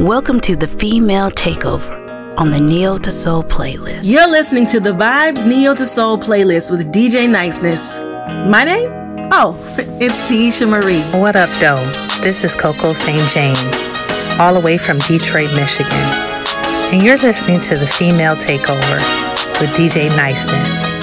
Welcome to the Female Takeover on the Neo to Soul playlist. You're listening to the Vibes Neo to Soul playlist with DJ Niceness. My name? Oh, it's Tisha Marie. What up, though? This is Coco St. James, all the way from Detroit, Michigan. And you're listening to the Female Takeover with DJ Niceness.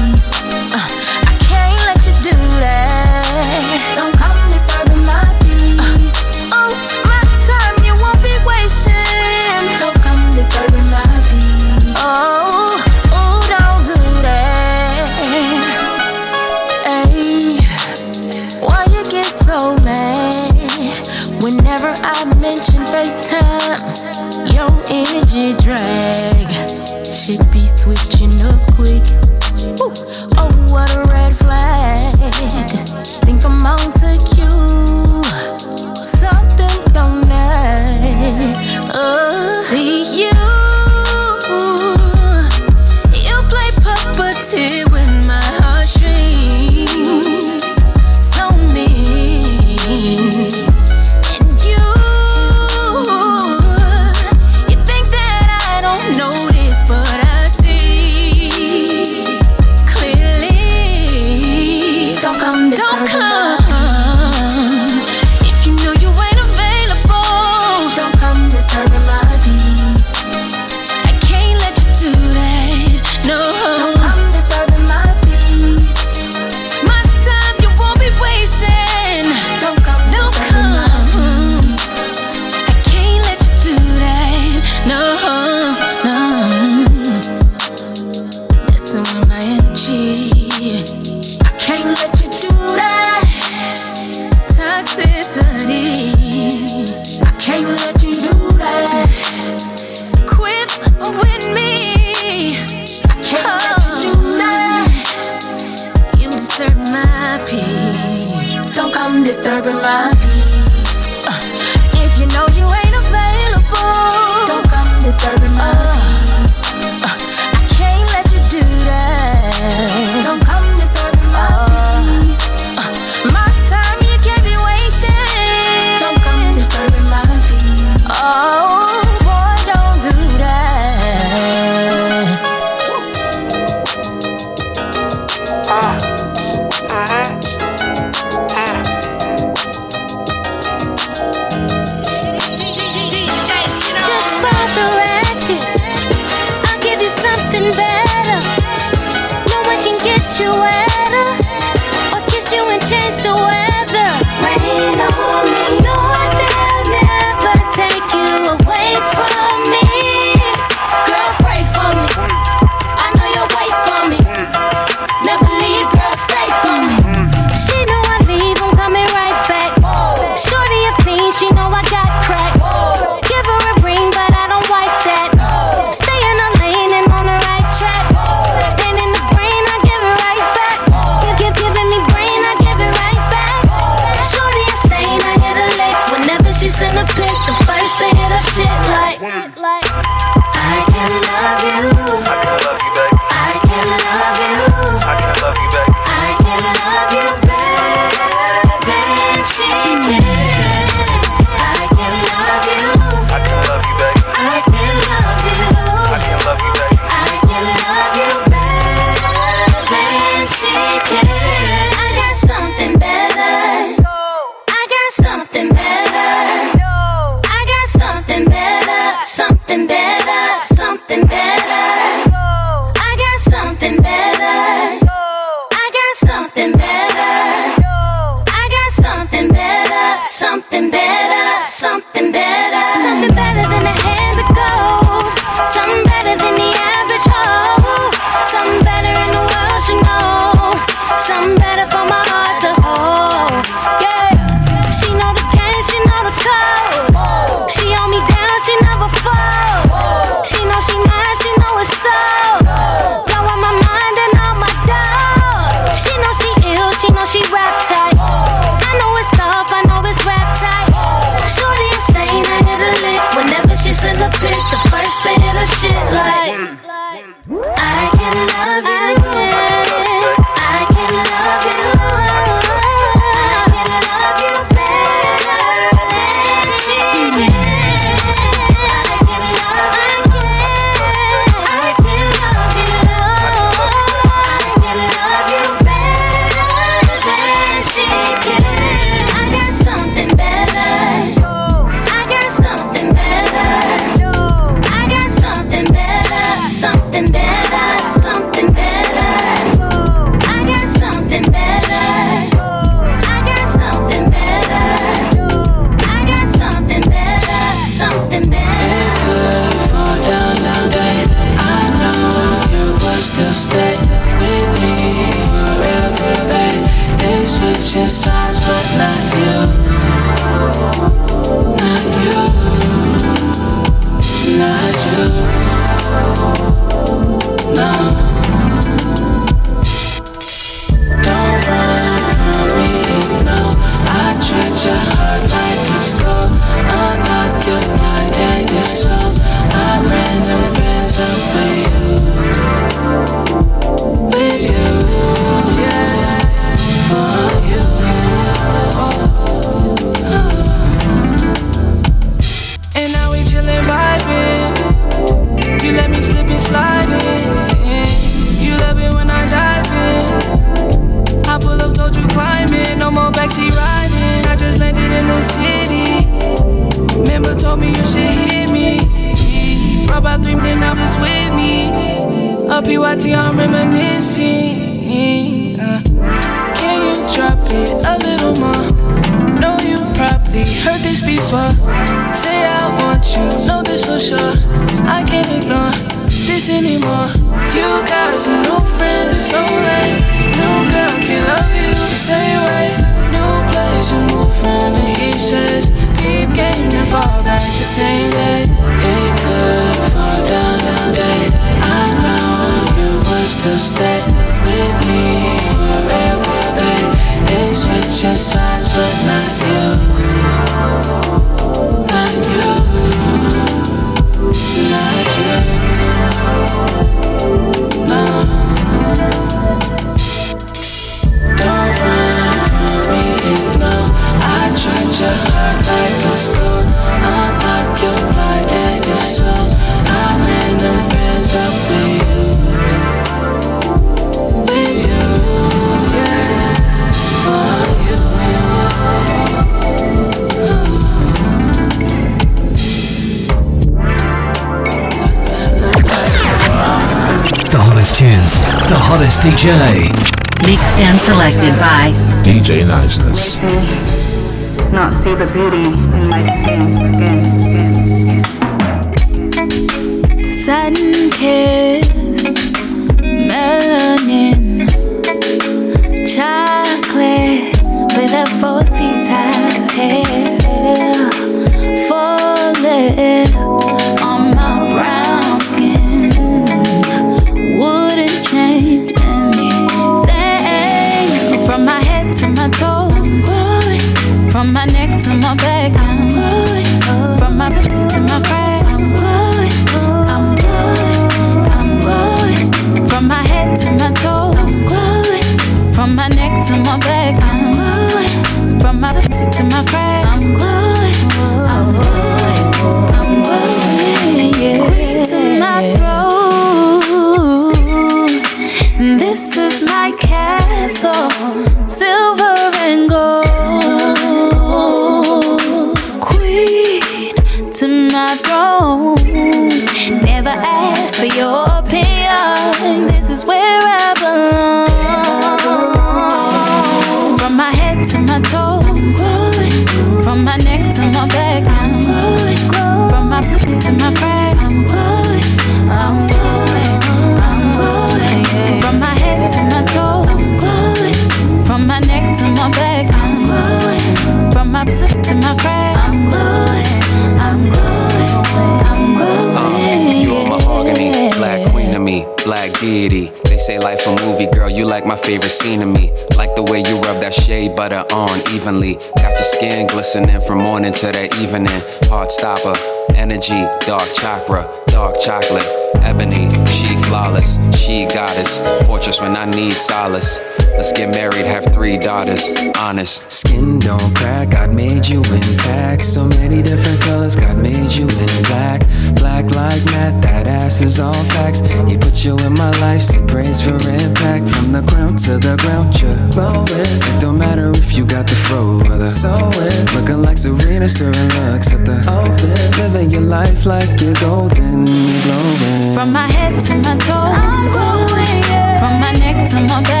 Let's get married, have three daughters, honest. Skin don't crack, God made you intact. So many different colors, God made you in black. Black like Matt. that ass is all facts. He put you in my life, say praise for impact. From the ground to the ground, you're glowing. It don't matter if you got the fro, brother. Sewing, looking like Serena, stirring looks at the open. Living your life like you're golden, you're glowing. From my head to my toes, I'm glowing. Yeah. From my neck to my back.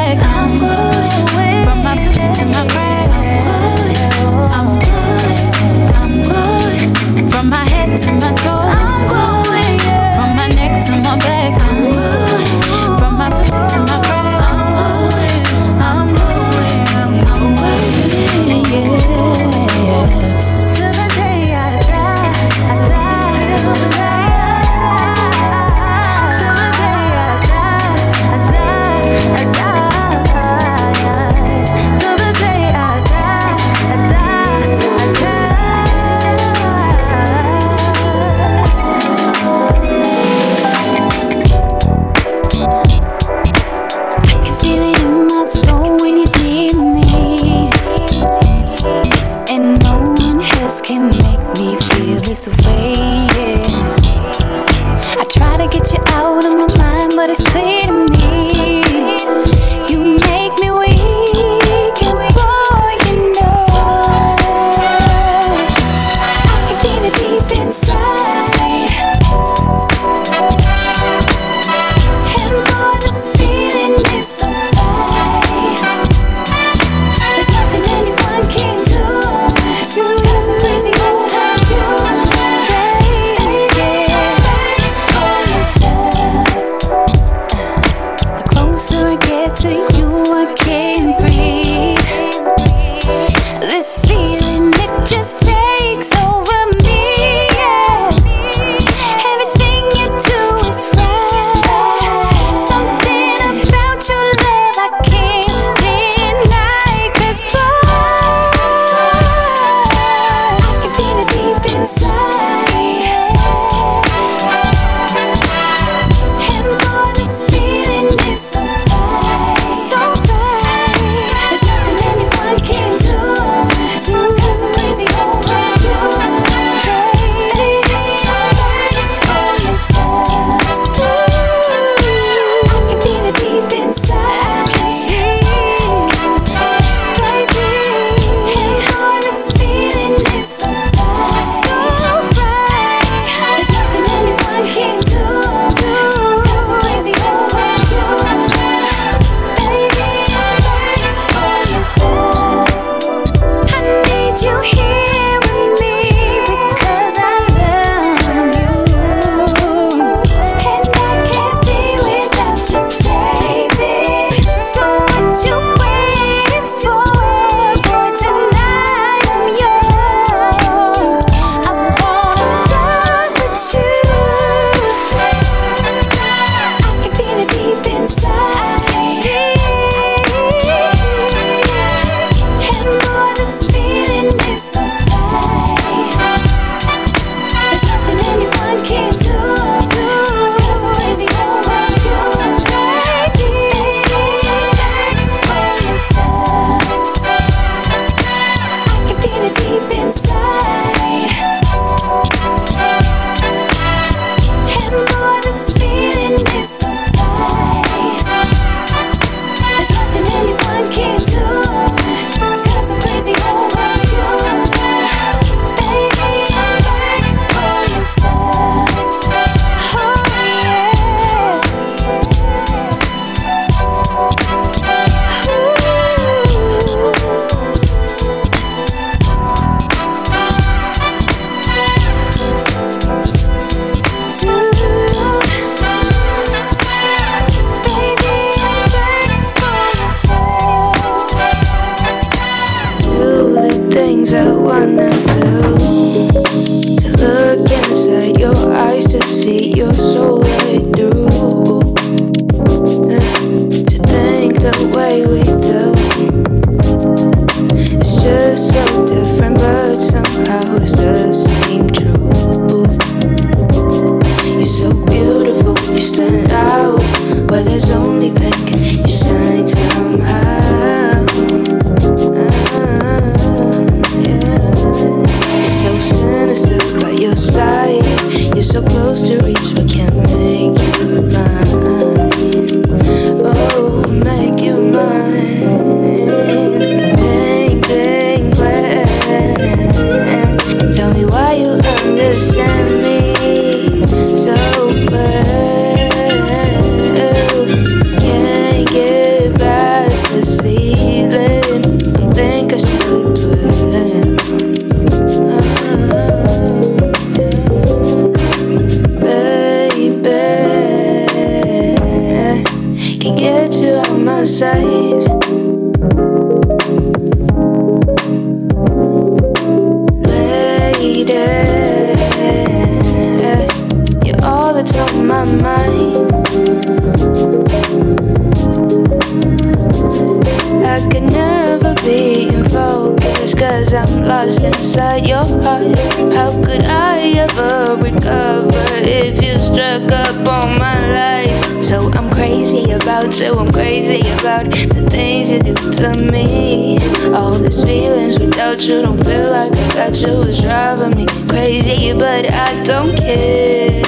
How could I ever recover if you struck up on my life? So I'm crazy about you, I'm crazy about the things you do to me. All these feelings without you don't feel like I got you, it's driving me crazy, but I don't care.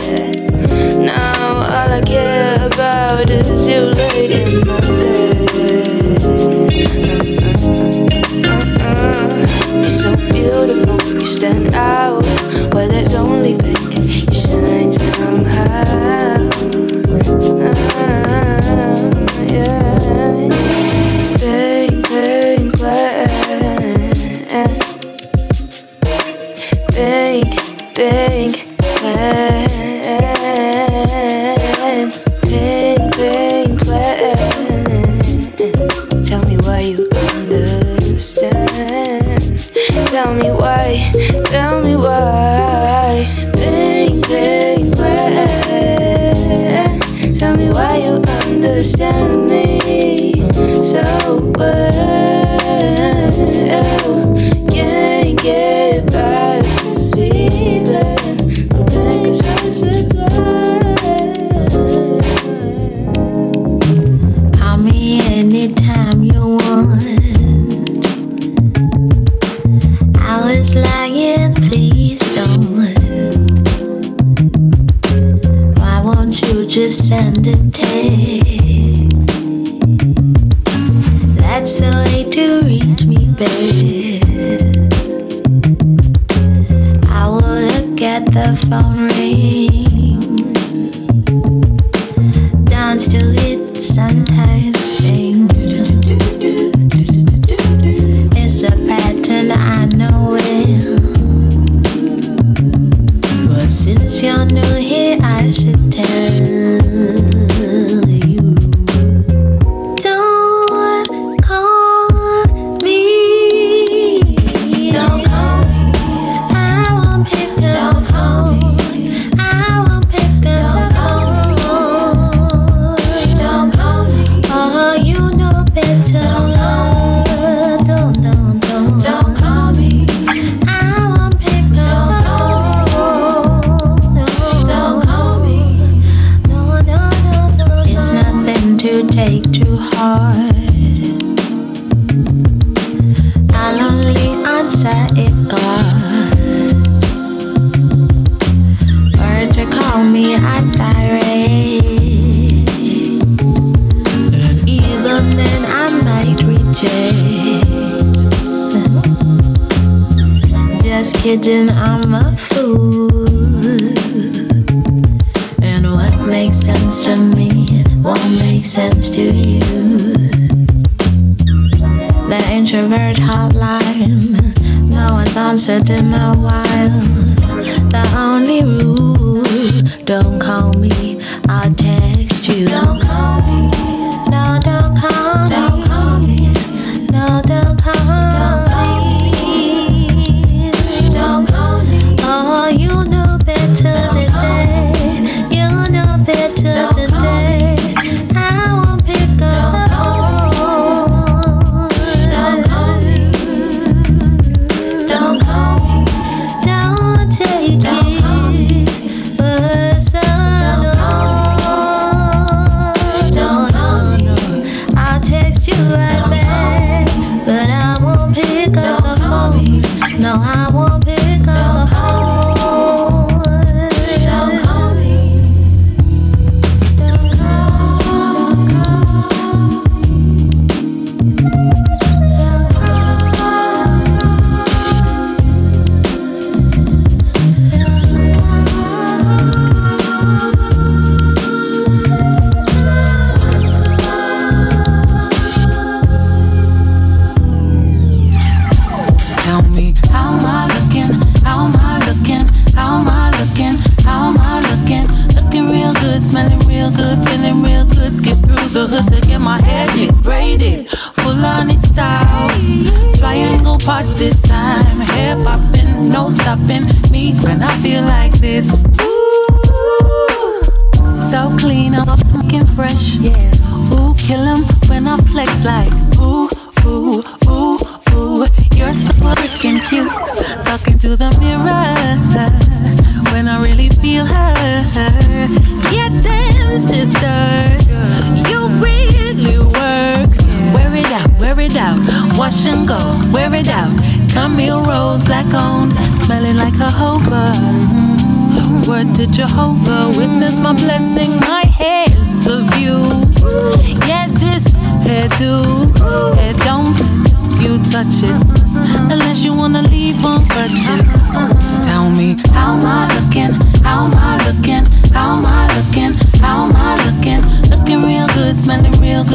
Now all I care about is you laid in my bed beautiful. You stand out where there's only pink. You shine somehow. Ah, yeah.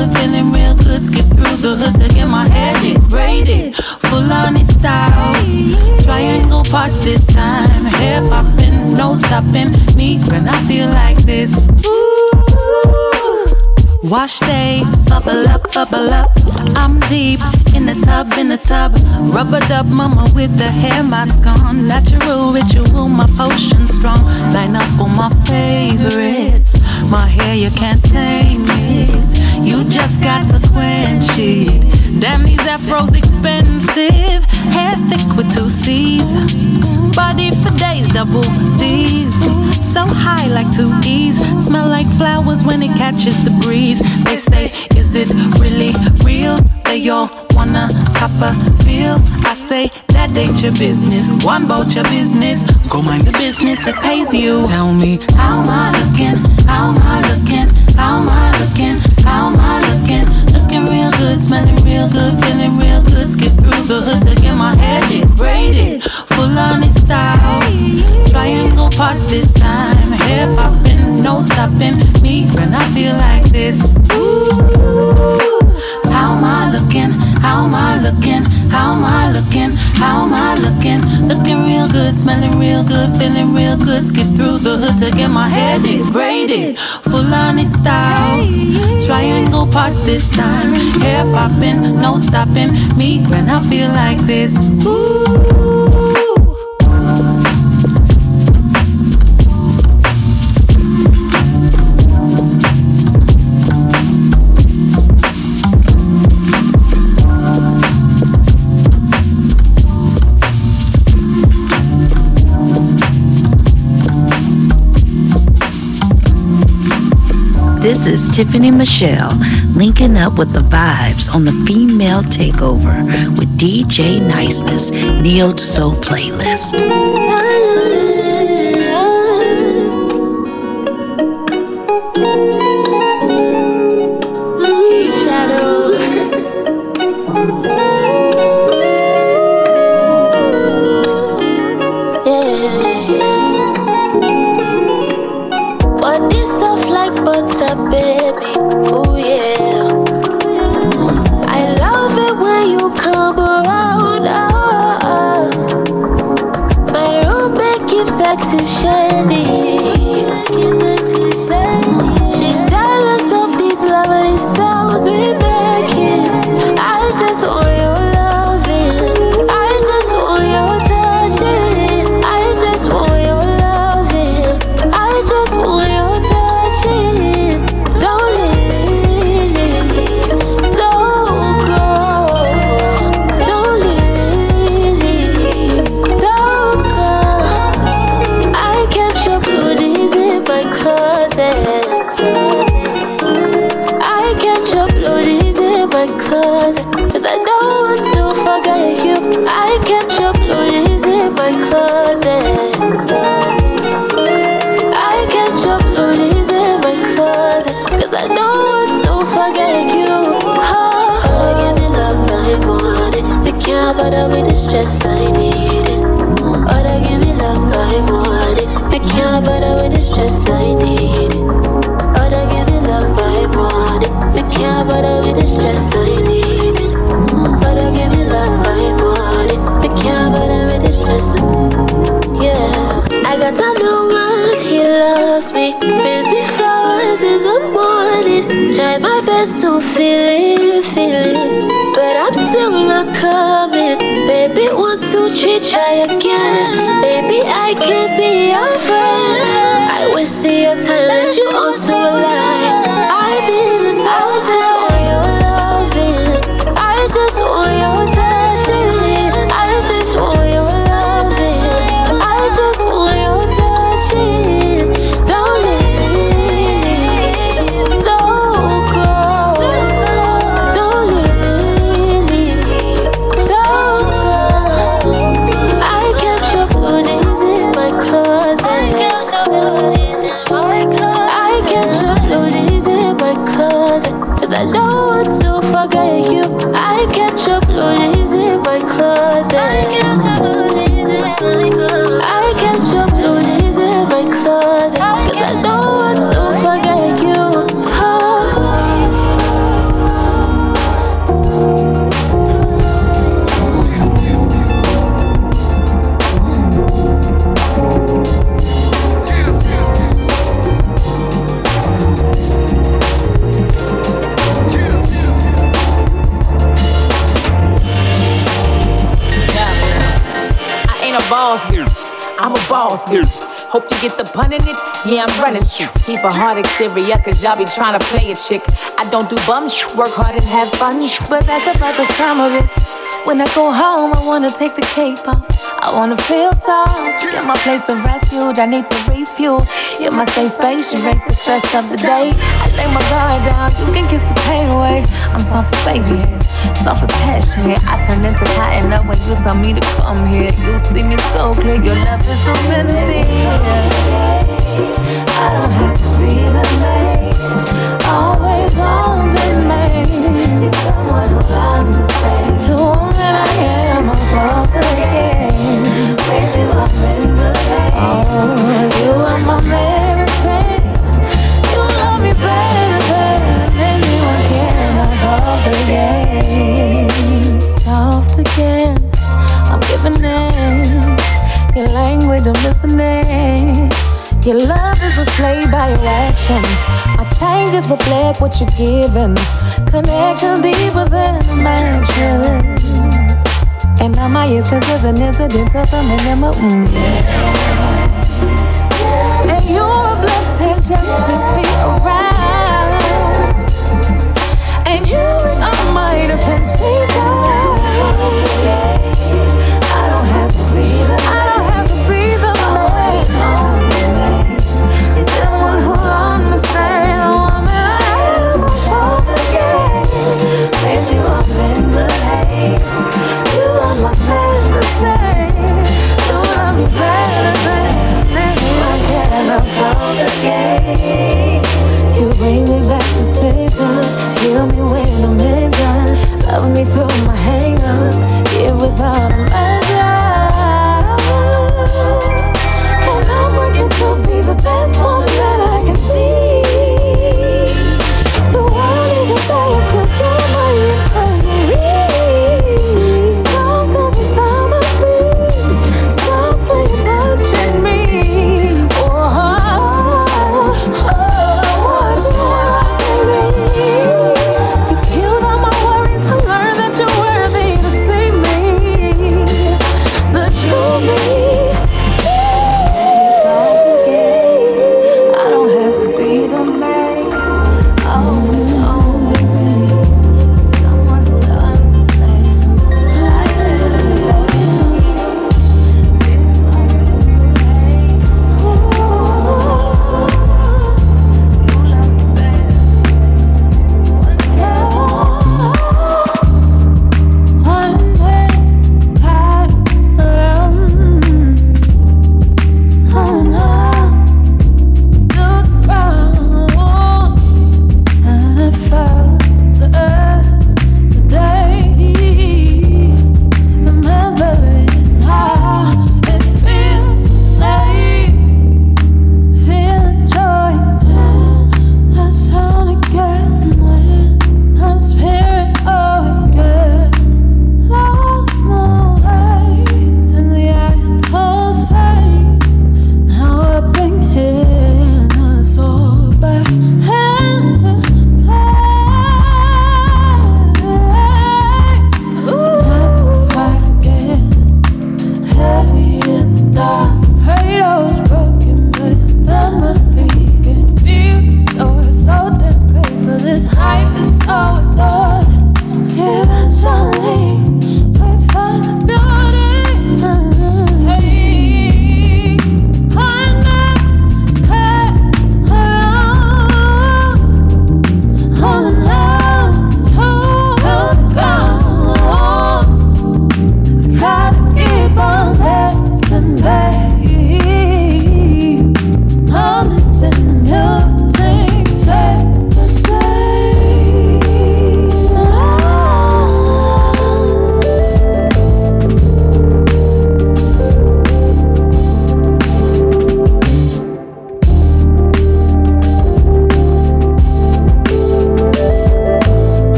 good, feeling real good. Skip through the hood to get my head did braided, full Fulani style. Triangle parts this time, hair popping, no stopping me when I feel like this. Ooh. Wash day, bubble up, bubble up. I'm deep in the tub, in the tub. Rubber dub mama with the hair mask on. Natural ritual, my potion strong. Line up all my favorites. My hair, you can't tame it. You just got to quench it. Damn, these afros expensive. Hair thick with two C's. Body for days, double D's. So high like two E's. Smell like flowers when it catches the breeze. They say, Is it really real? They all wanna cop a feel. I say, That ain't your business. One boat your business. Go mind the business that pays you. Tell me, How am I looking? How am I looking? How am I looking? How am I looking, looking real good, smelling real good, feeling real good. Skip through the hood to get my head did, braided, full on its style. Triangle parts this time, hair popping, no stopping. Me when I feel like this. Ooh. How am I looking? How am I looking? How am I looking? How am I looking? Looking real good, smelling real good, feeling real good. Skip through the hood to get my hair did braided, full Fulani style. Triangle parts this time, hair popping, no stopping. Me when I feel like this. Ooh. This is Tiffany Michelle linking up with the vibes on the female takeover with DJ Niceness Neo Soul playlist. Yeah, I'm running shit. Keep a hard exterior, cause y'all be trying to play a chick. I don't do bum work hard and have fun. But that's about the time of it. When I go home, I wanna take the cape off. I wanna feel soft. You're my place of refuge. I need to refuel. You're my safe space. You raise the stress of the day. I lay my guard down. You can kiss the pain away. I'm soft as baby is. Soft as cashmere. I turn into cotton up when you tell me to come here. You see me so clear. Your love is so sincere. I don't have to be the main. Always wanted me. Need someone who'll understand the woman I am. I'm soft I'm giving in. You're like Your love is displayed by your actions. My changes reflect what you're giving. Connections deeper than dimensions. And now my expenses an incident of a minimum. Mm. And you're a blessing just to be around. And you bring all my defenses I me through my hang-ups. Give without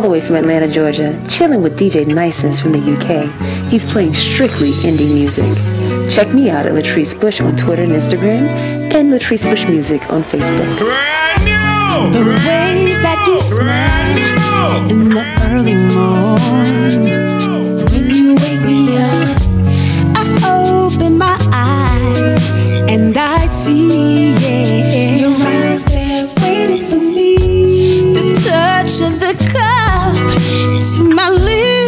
all the way from Atlanta, Georgia, chilling with DJ Nicens from the UK. He's playing strictly indie music. Check me out at Latrice Bush on Twitter and Instagram, and Latrice Bush Music on Facebook. The way that you smile in the early morning when you wake me up, I open my eyes and I see yeah, you're right there waiting for me. The touch of the cup. To my lips.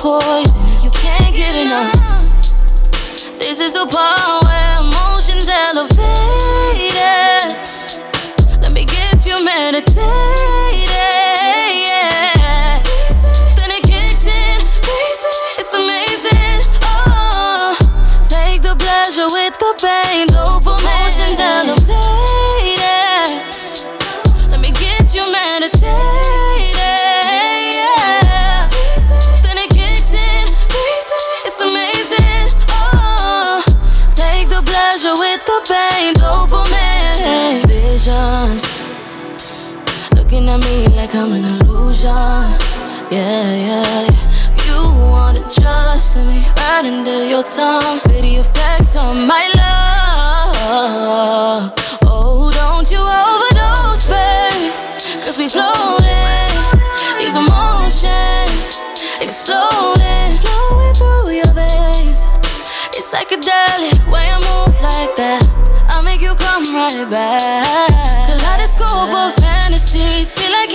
poison. You can't get enough. This is the part where emotions elevated. Let me give you meditation. At me like I'm an illusion. Yeah, yeah, yeah. You wanna trust me right under your tongue. The effects on my love. Oh, don't you overdose, baby. Cause we floating. These emotions exploding, flowing through your veins. It's psychedelic way I move like that. I'll make you come right back. Kaleidoscope of fantasies. Feel like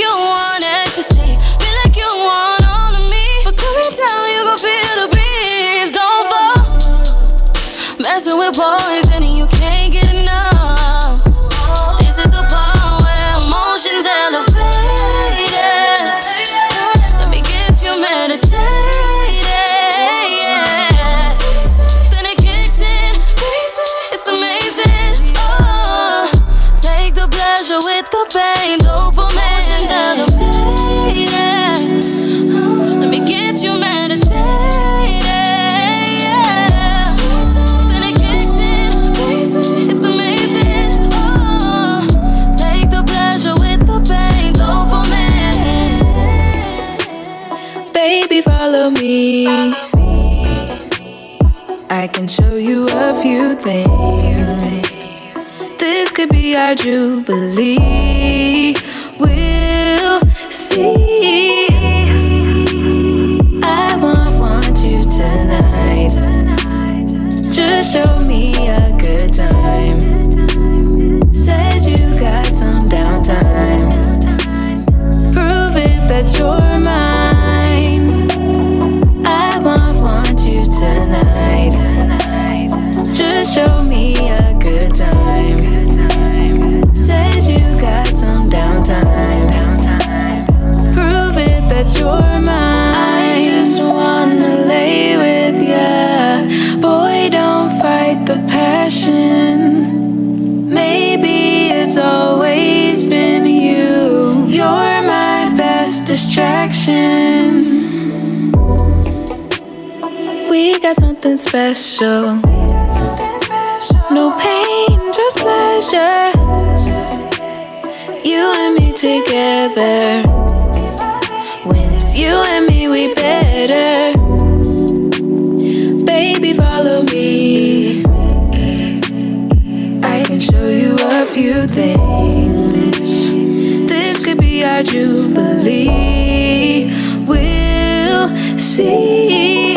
a. This could be our jubilee. We'll see. I want, want you tonight. Just show me a good time. Said you got some downtime. Prove it that you're show me a good time. Said you got some downtime. Prove it that you're mine. I just wanna lay with ya. Boy, don't fight the passion. Maybe it's always been you. You're my best distraction. We got something special. No pain, just pleasure. You and me together. When it's you and me, we better. Baby, follow me. I can show you a few things. This could be our jubilee. We'll see.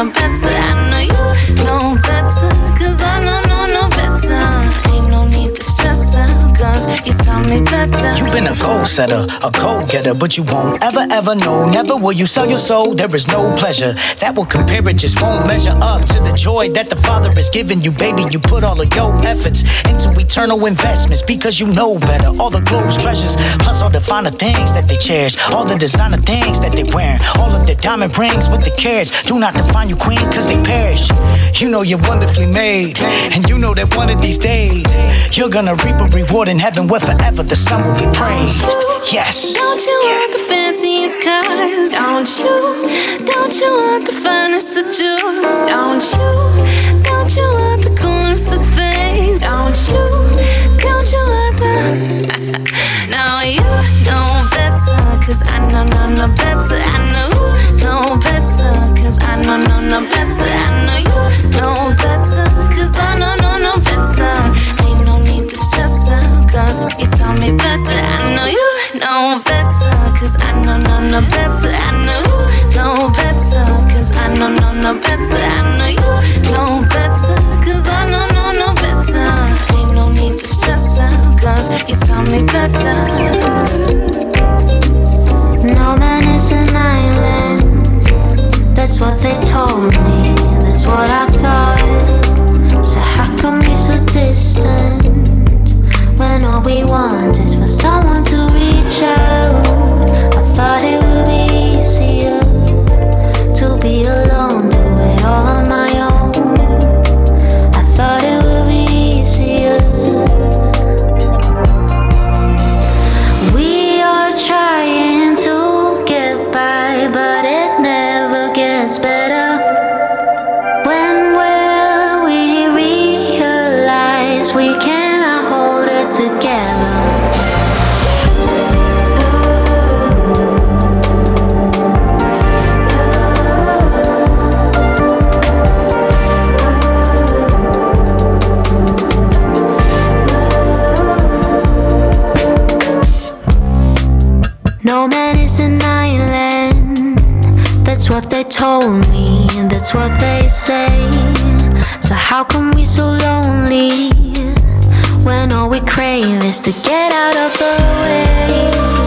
Know, know, been a ghost setter, a go getter, but you won't ever, ever know. Never will you sell your soul. There is no pleasure that will compare it, just won't measure up to the joy that the Father has given you, baby. You put all of your efforts into eternal investments because you know better. All the globe's treasures, plus all the finer things that they cherish, all the designer things that they wear, all of their diamond rings with the carats. Do not define you queen, cause they perish. You know you're wonderfully made, and you know that one of these days you're gonna reap a reward in heaven where forever the sun will be praised. Yes. Don't you want the fanciest cars? Don't you? Don't you want the finest of jewels? Don't you? Don't you want the coolest of things? Don't you? Don't you want the? now you know better, cause I know, no, no better. I know know better, cause I know, no, no better. I know you know better, cause I know, you tell me better. I know you know better, cause I know, no, no better. I know you know better, cause I know, no, no better. I know you know better, cause I know, no, no better. Ain't no need to stress out, cause you tell me better. No man is an island. That's what they told me. That's what I thought. All we want is for someone to reach out? I thought it that's what they say. So how come we so lonely when all we crave is to get out of the way?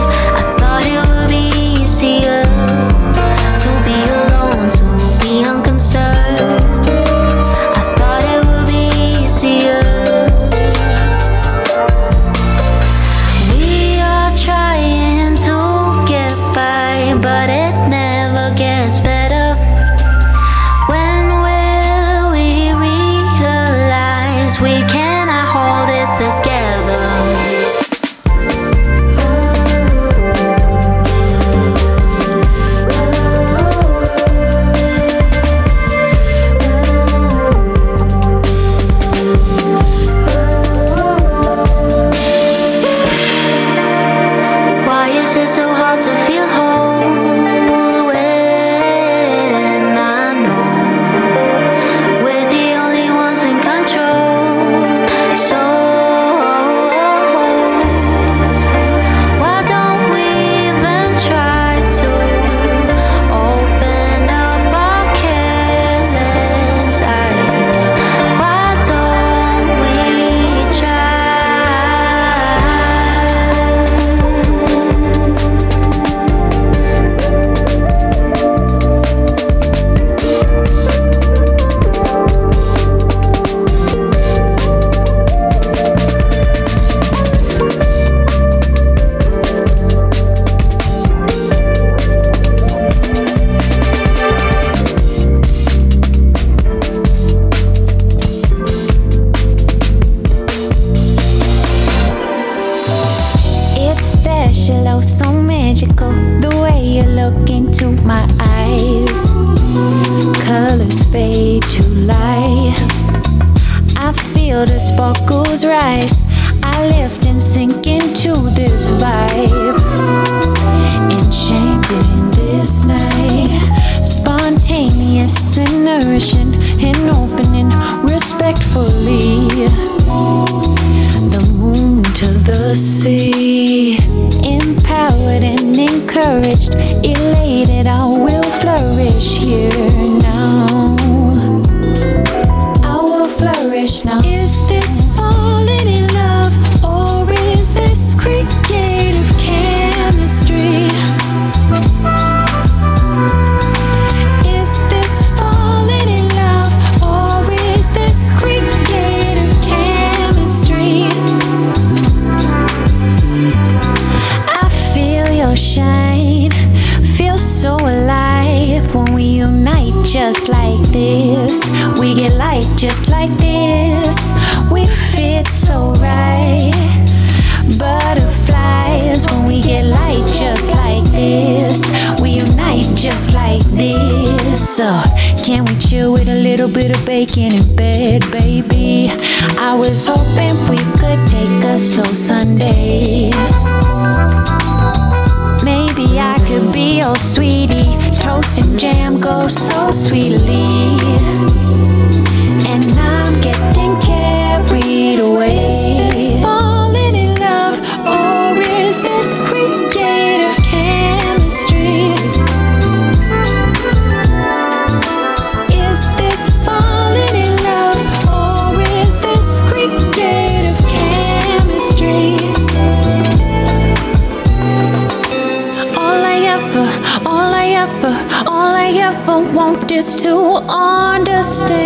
just like this. We get light just like this. We fit so right. Butterflies when we get light just like this. We unite just like this. So, can we chill with a little bit of bacon in bed, baby? I was hoping we could take a slow Sunday. Maybe I could be your sweetie and jam goes so sweetly. And I'm getting just to understand.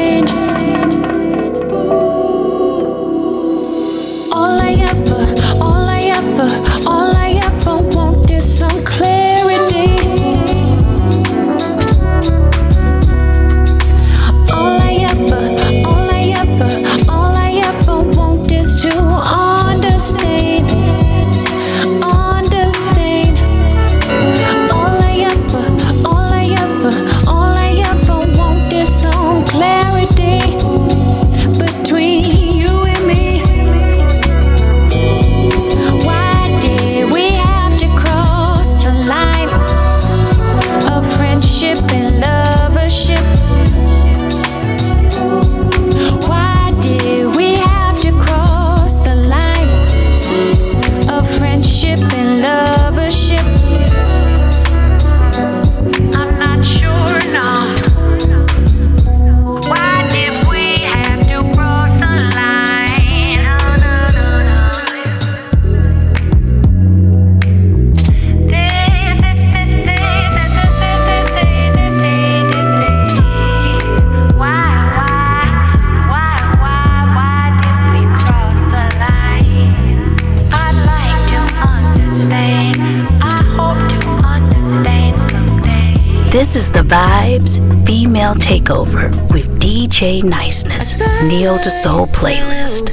Style Takeover with DJ Niceness, Neil to Soul playlist.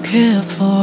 Care for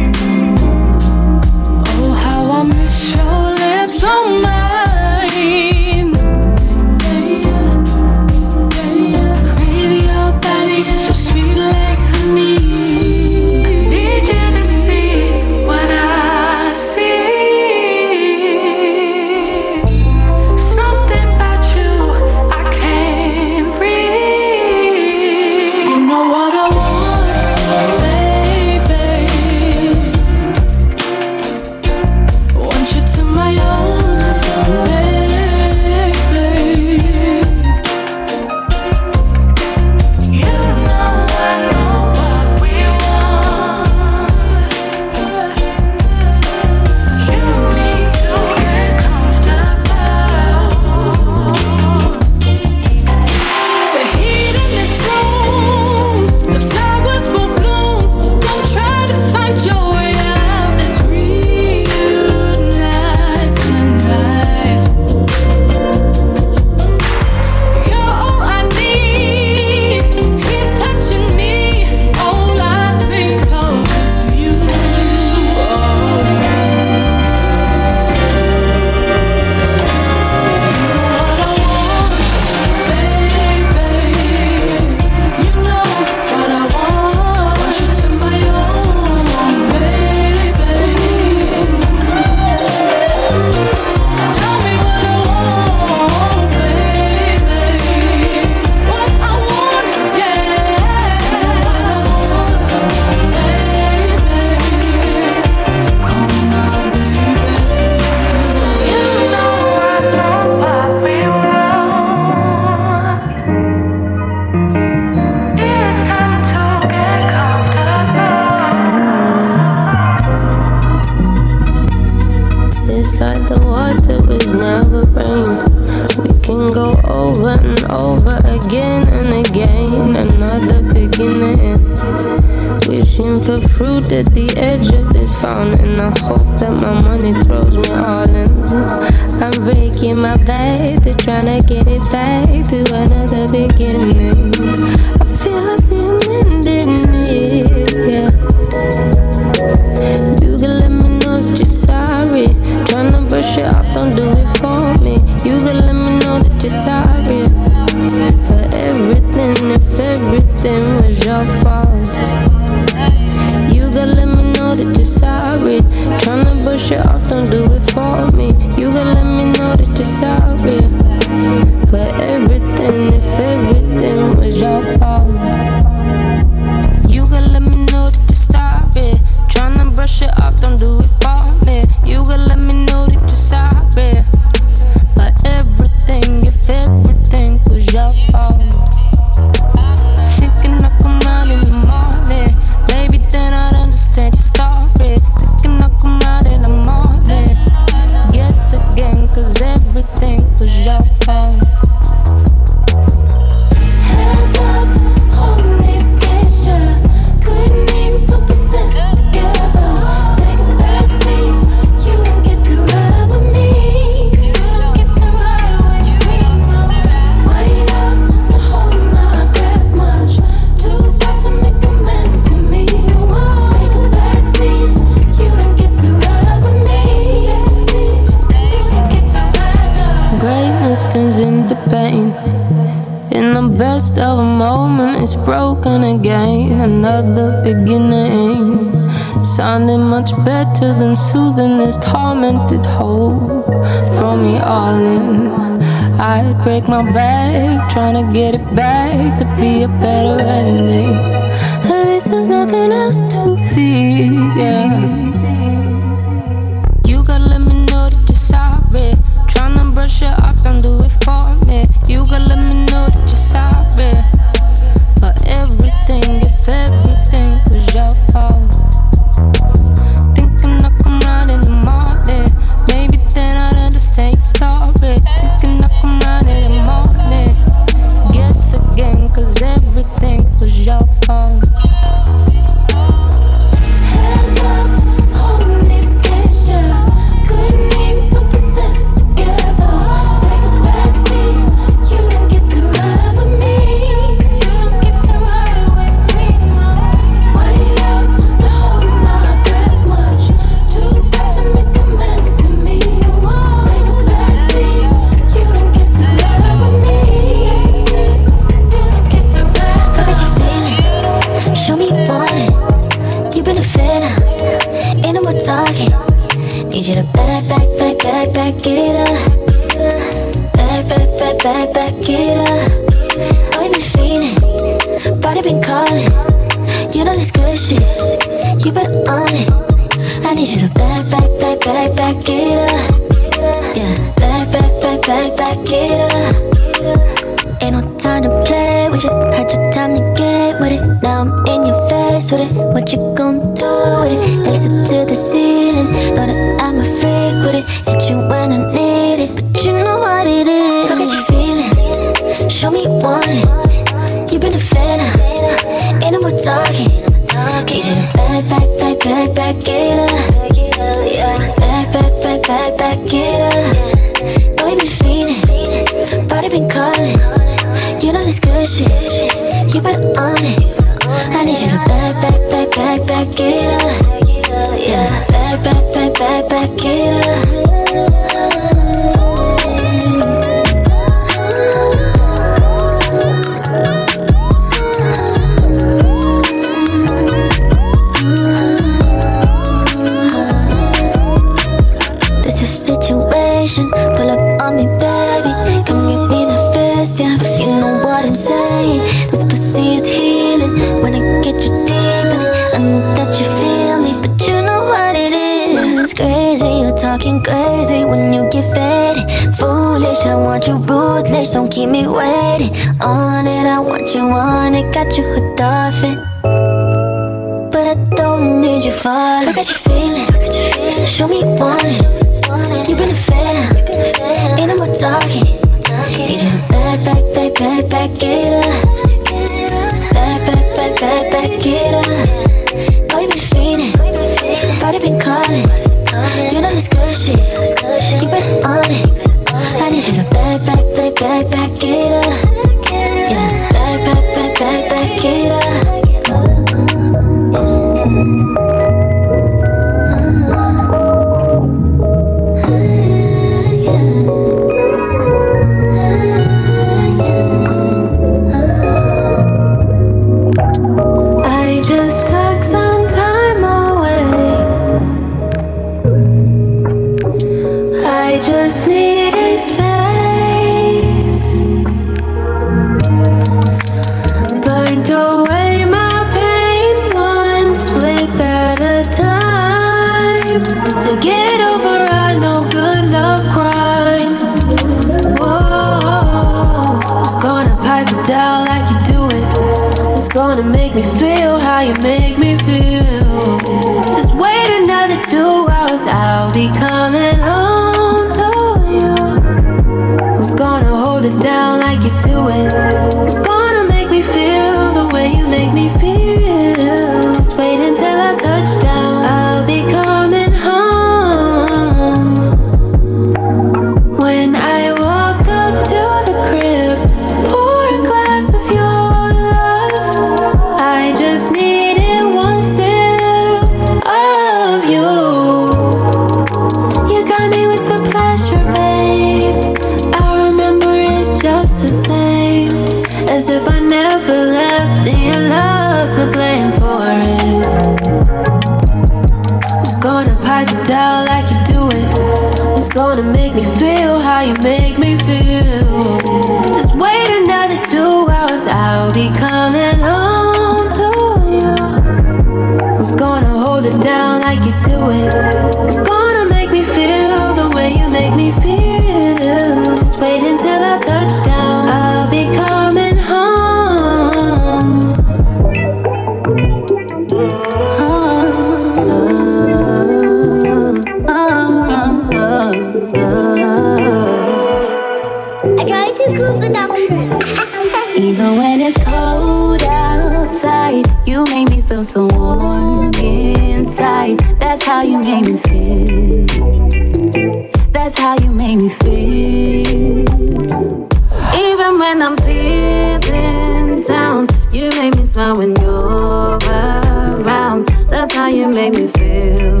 you make me smile when you're around. That's how you make me feel.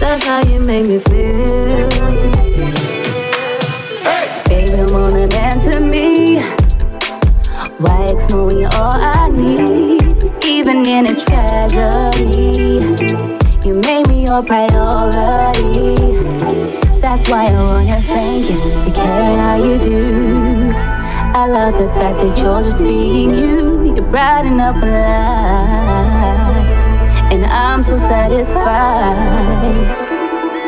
That's how you make me feel. Baby, I'm all man to me. Why explore when you're all I need? Even in a tragedy, you made me your priority. That's why I wanna thank you for caring how you do. I love the fact that you're just being you. You're brighten up a life, and I'm so satisfied.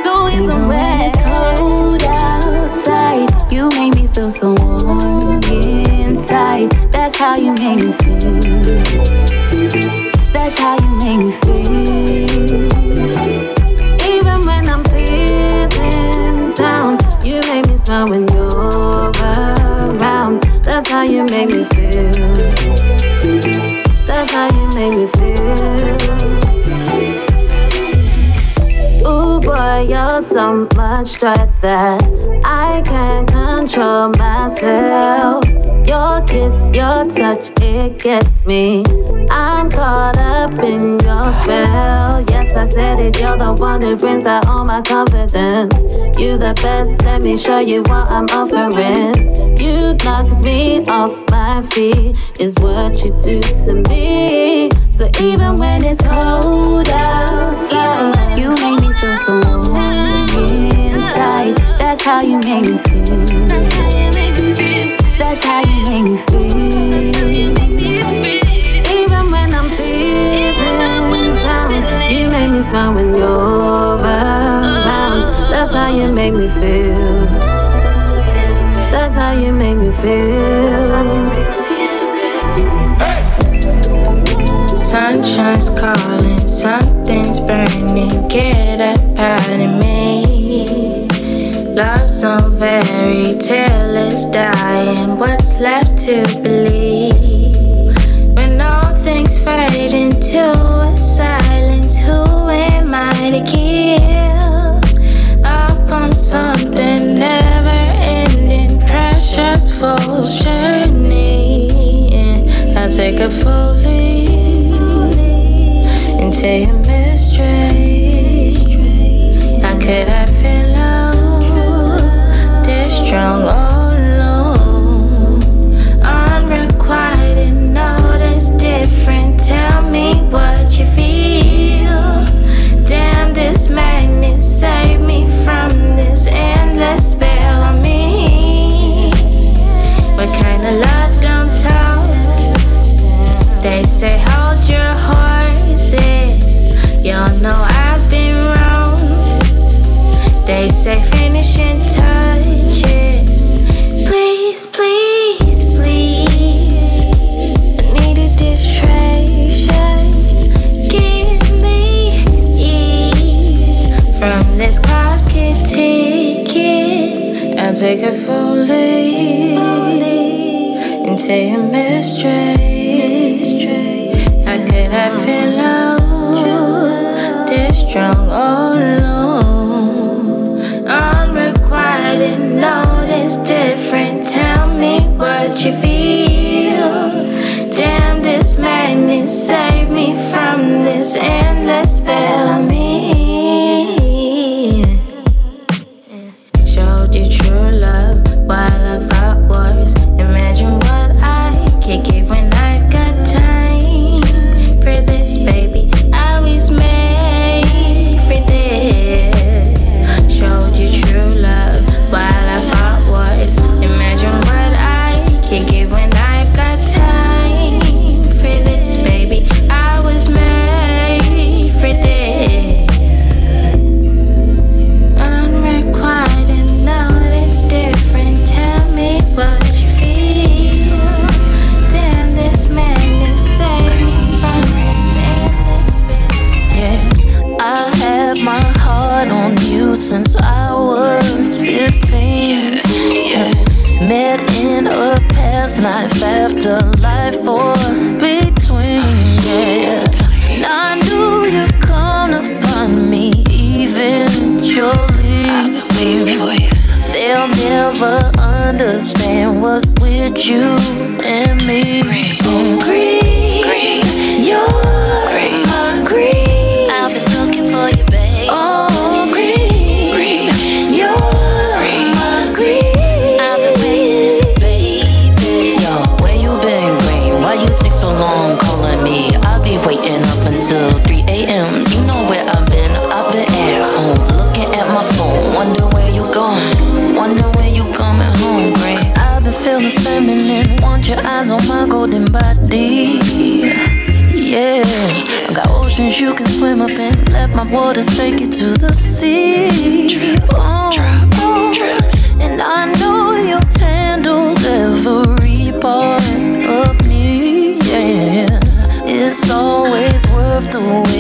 So even when it's cold outside, you make me feel so warm inside. That's how you make me feel. That's how you make me feel. Even when I'm feeling down, you make me smile when. That's how you make me feel. That's how you make me feel. Ooh boy, you're so much joy that I can't control myself. Your kiss, your touch, it gets me. I'm caught up in your spell. I said it, you're the one who brings down all my confidence. You the best, let me show you what I'm offering. You knock me off my feet, is what you do to me. So even when it's cold outside, You make me feel so warm inside. That's how you make me feel. That's how you make me feel. Smile when you're around. That's how you make me feel. That's how you make me feel. Sunshine's calling, something's burning, get up out of me. Love's on fairy tale is dying, what's left to believe? When all things fade into full journey. I take a full leap into your mystery. How could I feel this strong take a full lead into your mystery. How could I feel love this strong all alone? Unrequited notice different. Tell me what you feel. Damn, this madness save me from this endless spell my waters take you to the sea. Oh, oh. And I know you handle every part of me. Yeah, it's always worth the wait.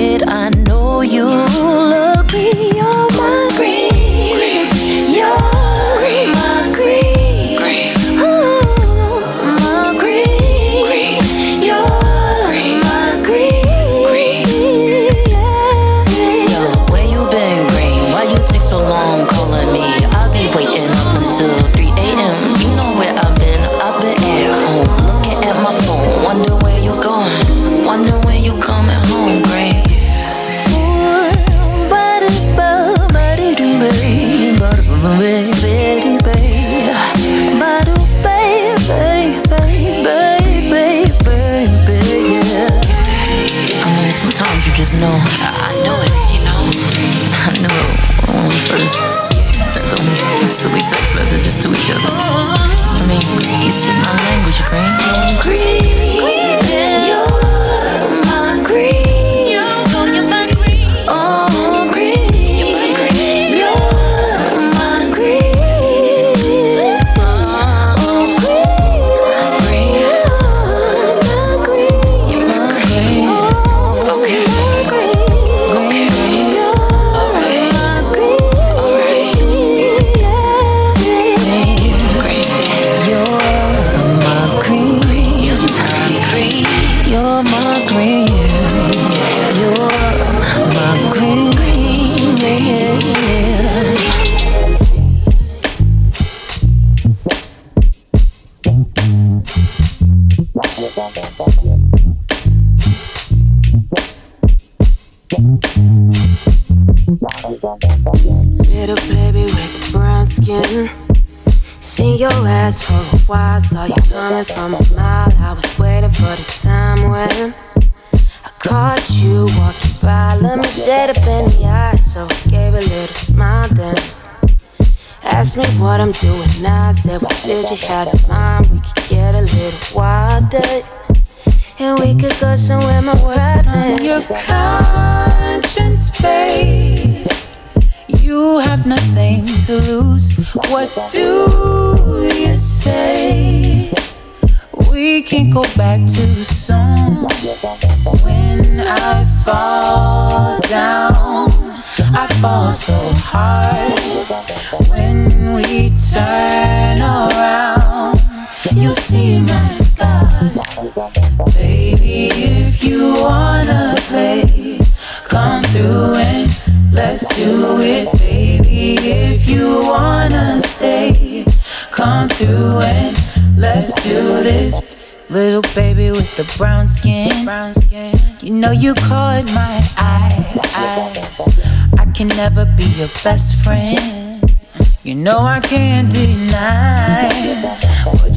Have in mind? We could get a little wilder. And we could go somewhere more private. your conscience, babe. You have nothing to lose. What do you say? We can't go back too soon. When I fall down, I fall so hard. See my scars. Baby, if you wanna play, come through and let's do it. Baby, if you wanna stay, come through and let's do this. Little baby with the brown skin, brown skin. You know you caught my eye. I, I can never be your best friend. You know I can't deny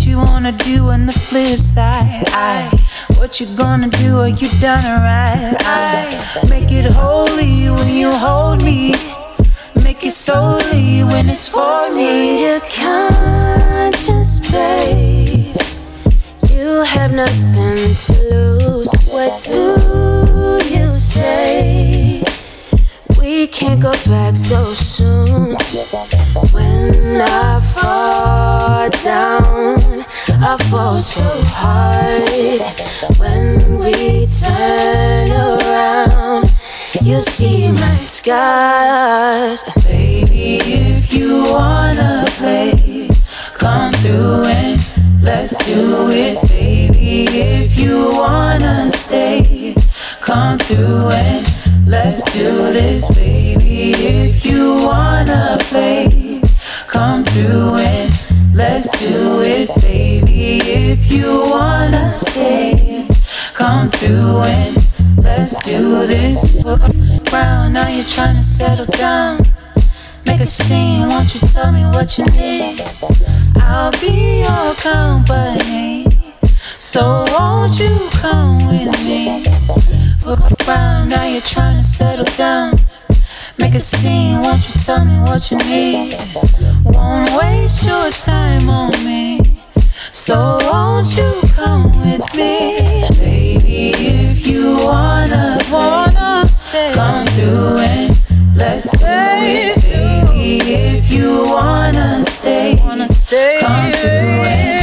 what you wanna do on the flip side. I, what you gonna do? Are you done alright? I make it holy when you hold me. Make it solely when it's for me. your conscience, babe. You have nothing to lose. What do you say? We can't go back so you see my scars. Baby, if you wanna play, come through and let's do it. Baby, if you wanna stay, come through and let's do this. Baby, if you wanna play, come through and let's do it. Baby, if you wanna stay, come through and Let's do this. Around, now you're trying to settle down. Make a scene, won't you tell me what you need? I'll be your company. So won't you come with me? Walk around, now you're trying to settle down. Make a scene, won't you tell me what you need? Won't waste your time on me. So won't you come with me, baby? If you wanna, wanna come through and let's do it, baby. If you wanna stay, wanna stay, come through and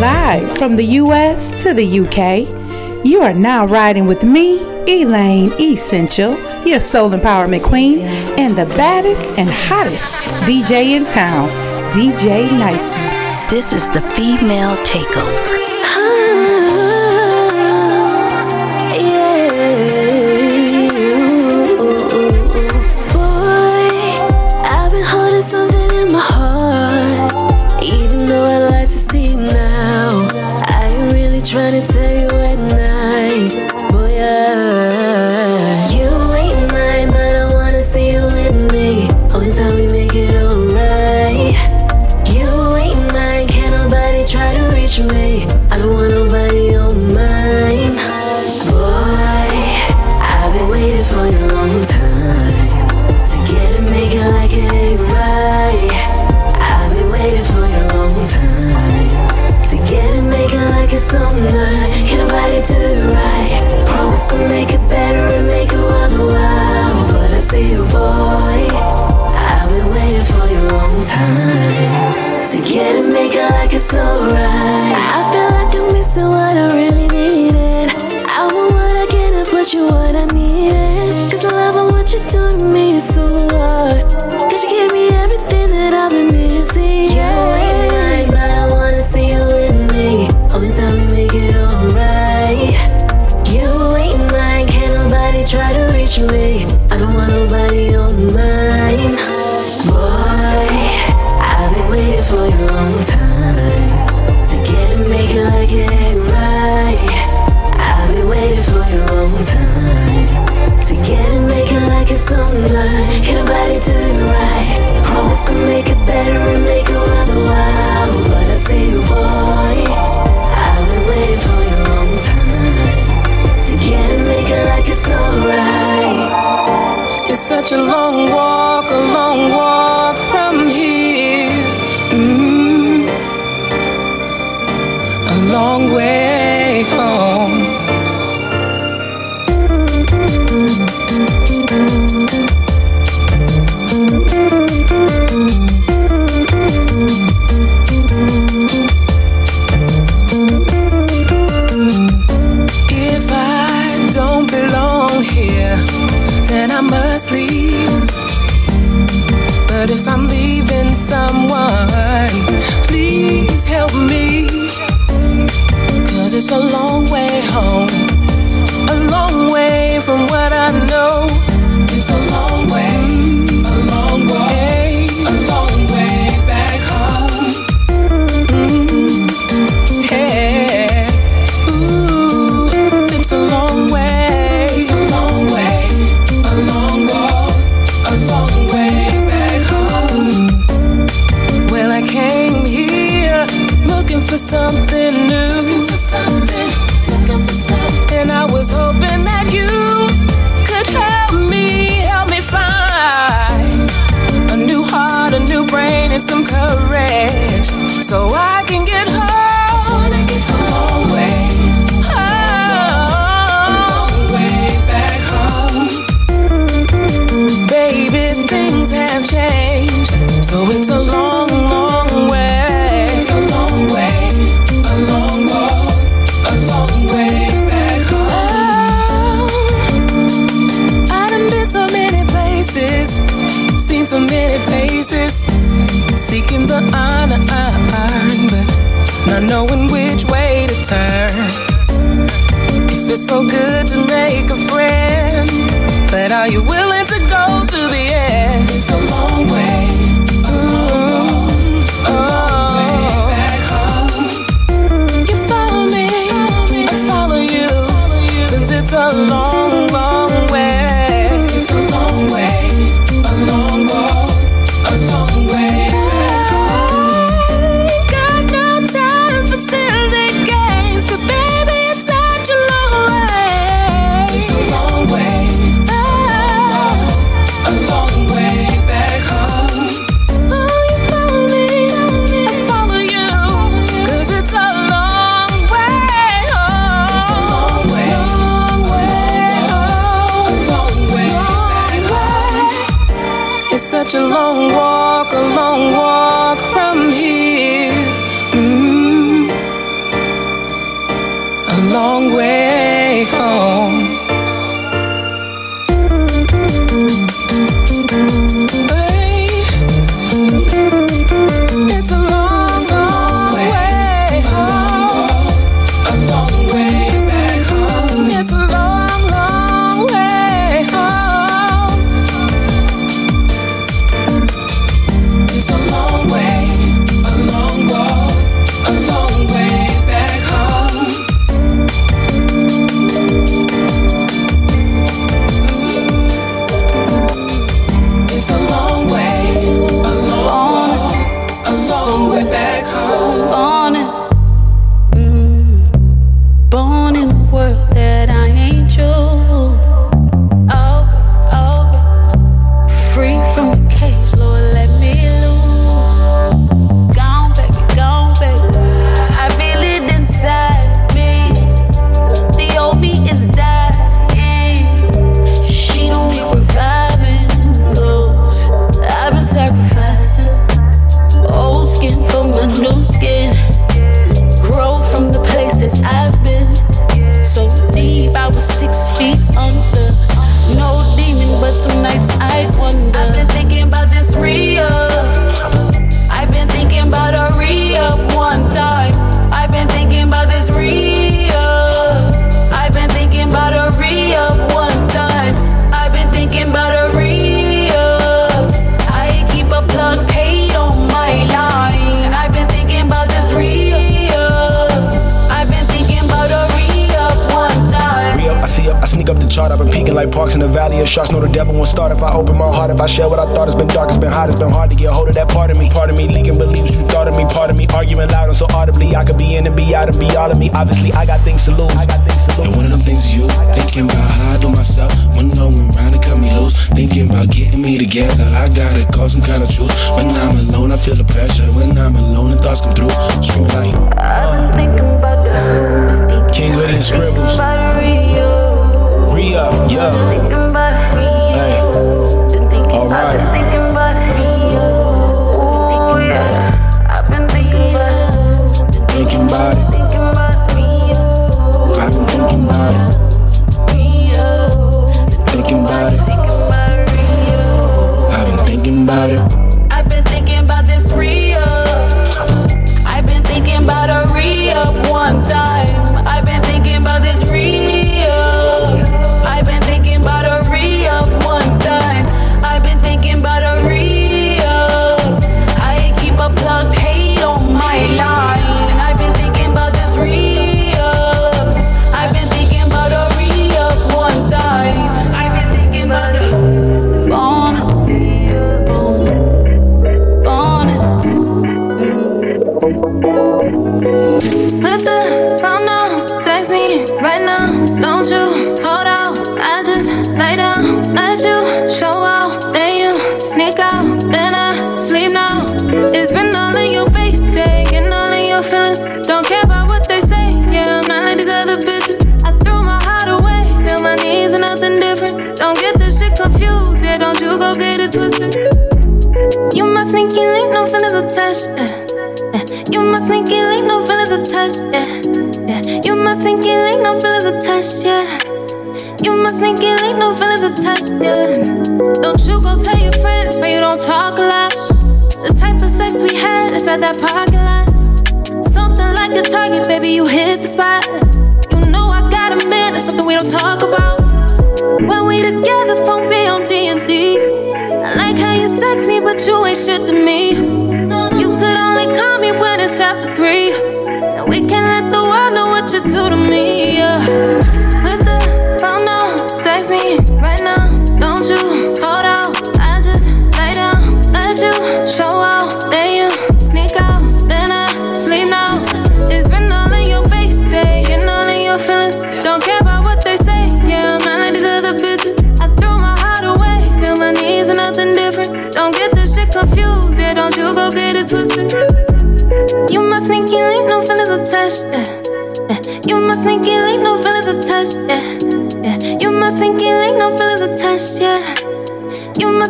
Live from the US to the UK, you are now riding with me, Elaine Essential, your soul empowerment queen, and the baddest and hottest DJ in town, DJ Niceness. This is the female takeover. On mine. Can nobody do it right? Promise to make it better knowing which way to turn. It feels so good to make a friend, but are you willing to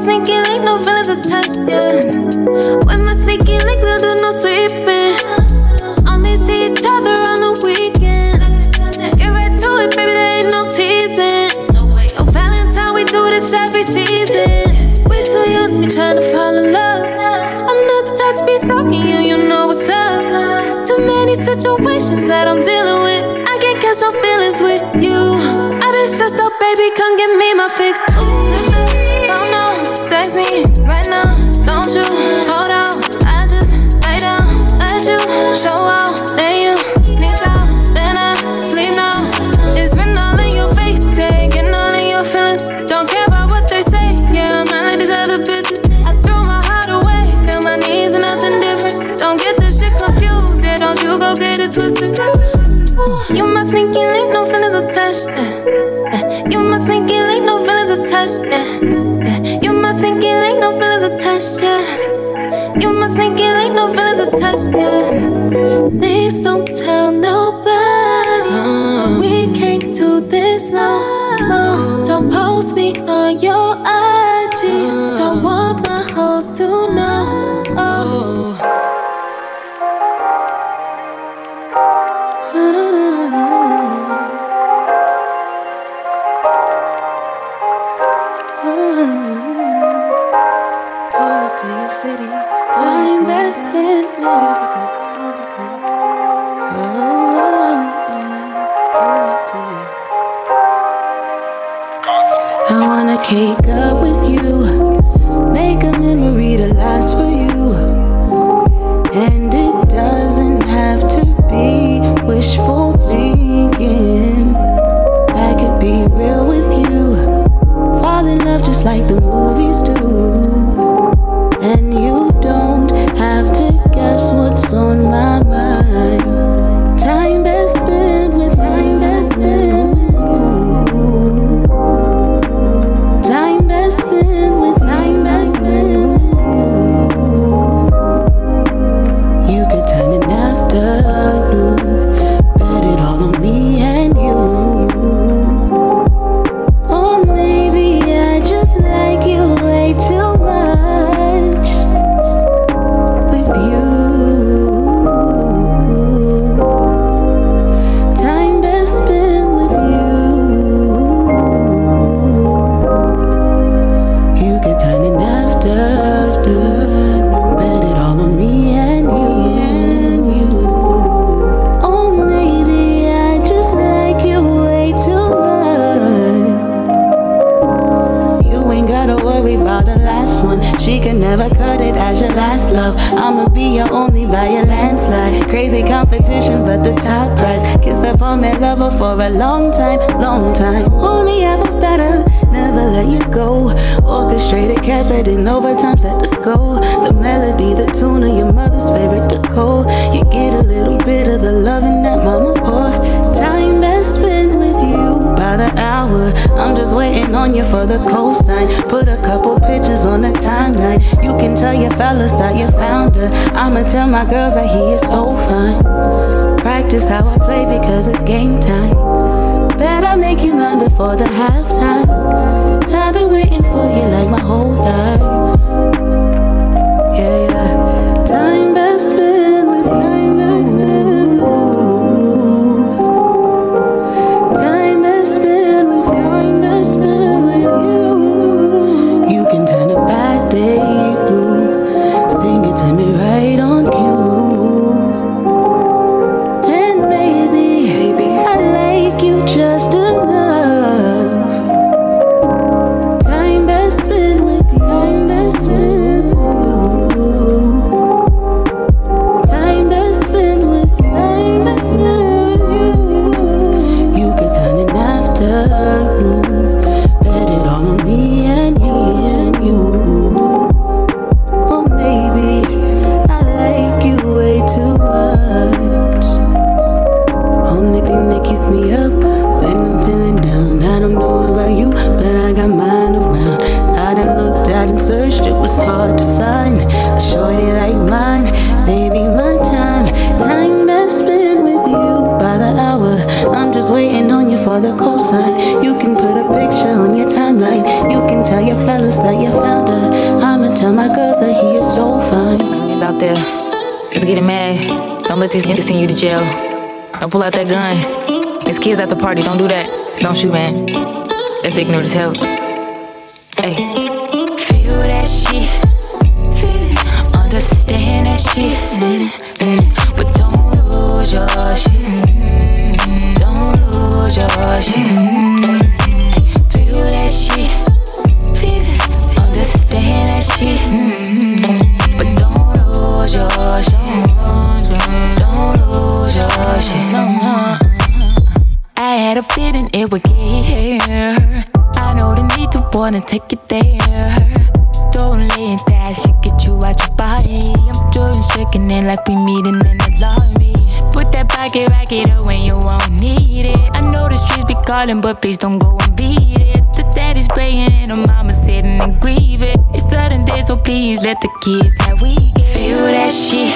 sneaky link, no feelings attached, yeah. With my sneaky link, they'll do no sleeping. Only see each other on the weekend. Get right to it, baby, there ain't no teasing. No Valentine, we do this every season. We too young to be trying to fall in love. I'm not the type to be stalking you, you know what's up. Too many situations that I'm dealing with. I can't catch no feelings with you. I've been stressed out, baby, come get me my fix. Oh. competition, but the top prize. Kiss up on that lover for a long time, long time. Only ever better, never let you go. Orchestrated, kept in overtime, set the score. The melody, the tune of your mother's favorite decor. You get a little bit of the loving that mama by the hour. I'm just waiting on you for the cosign. Put a couple pictures on the timeline. You can tell your fellas that you found her. I'ma tell my girls that he is so fine. Practice how I play because it's game time. Better make you mine before the halftime. I've been waiting for you like my whole life. Yeah, yeah. Time there, let's get it mad. Don't let these niggas send you to jail. Don't pull out that gun. There's kids at the party, don't do that. Don't shoot, man. That's ignorant as hell. Take it there. Don't let that shit get you out your body. I'm doing shaking it like we meeting in the lobby. Put that pocket racket up when you won't need it. I know the streets be calling, but please don't go and beat it. The daddy's praying and the mama sitting and grieving. It's sudden day, so please let the kids have weekends. Feel that shit.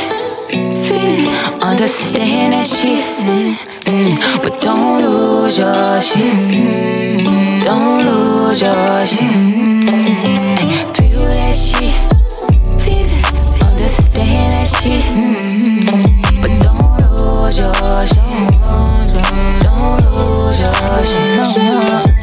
Feel it. Understand that shit. Mm-hmm. But don't lose your shit. Mm-hmm. Don't lose your shit. Feel that shit. Understand that shit. But don't lose your shit. Don't lose your shit. No, no.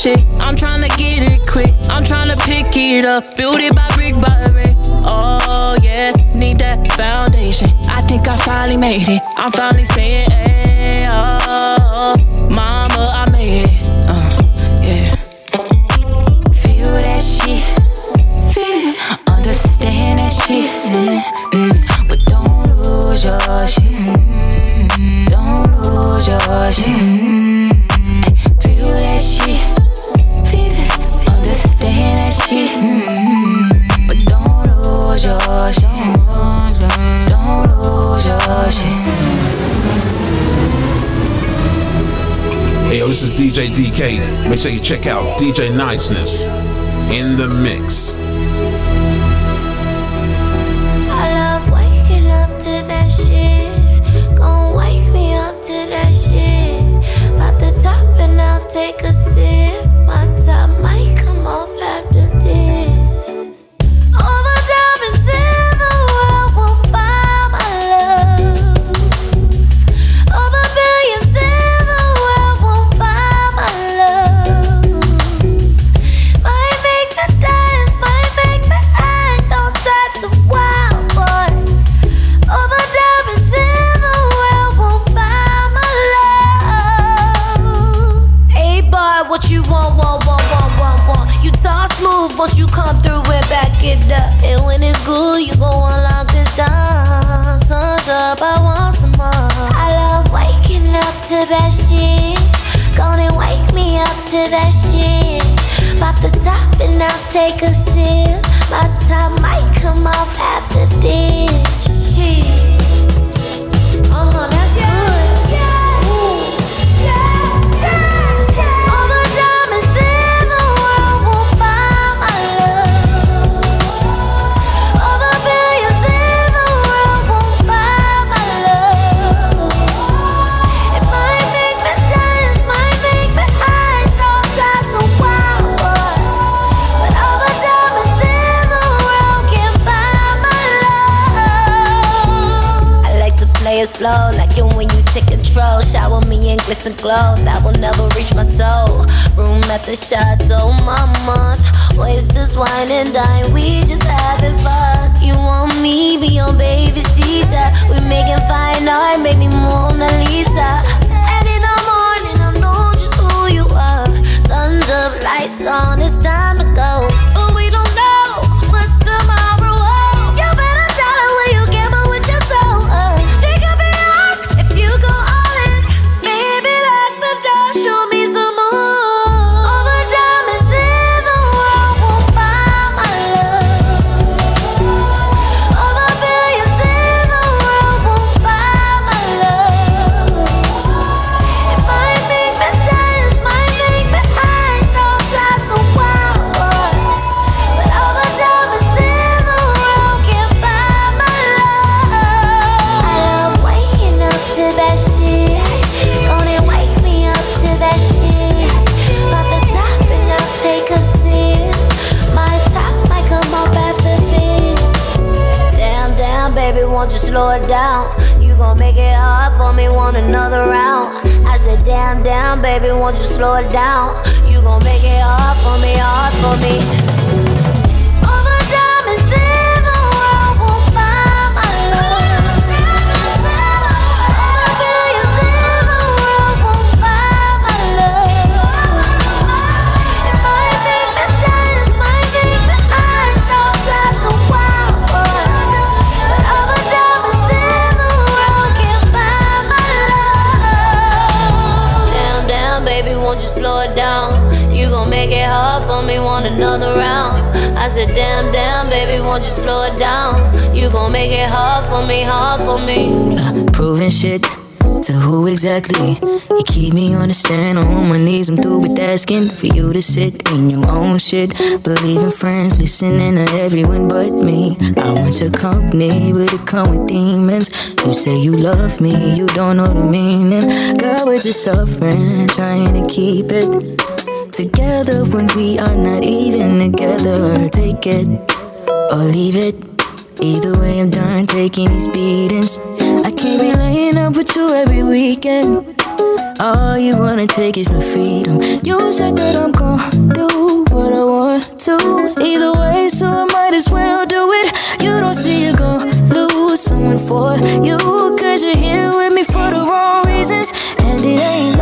Shit. I'm trying to get it quick. I'm trying to pick it up, build it by brick by brick. Oh yeah, need that foundation. I think I finally made it. I'm finally saying, hey, oh, mama, I made it. Uh, yeah. Feel that shit. Feel it. Understand that shit. Mm-hmm. But don't lose your shit. Mm-hmm. Don't lose your shit. Mm-hmm. Feel that shit. Lose your shit. Don't lose your shit. Hey, yo, this is DJ DK. Make sure you check out DJ Niceness in the mix. Top might come off glow. That will never reach my soul. Room at the chateau, mama. Waste this wine and dine. We just having fun. You want me, be your baby. We making fine art, make me Mona Lisa. And in the morning, I know just who you are. Suns up, lights on, it's time slow it down? Hard for me, hard for me. Uh, proving shit to who exactly? You keep me on the stand on my knees. I'm through with asking for you to sit in your own shit. Believe in friends, listening to everyone but me. I want your company, but it come with demons. You say you love me, you don't know the meaning. Girl, we're just suffering, trying to keep it together when we are not even together. Take it or leave it. Either way, I'm done taking these beatings. I can't be laying up with you every weekend. All you wanna take is my freedom. You said that I'm gonna do what I want to. Either way, so I might as well do it. You don't see you're gonna lose someone for you. Cause you're here with me for the wrong reasons. And it ain't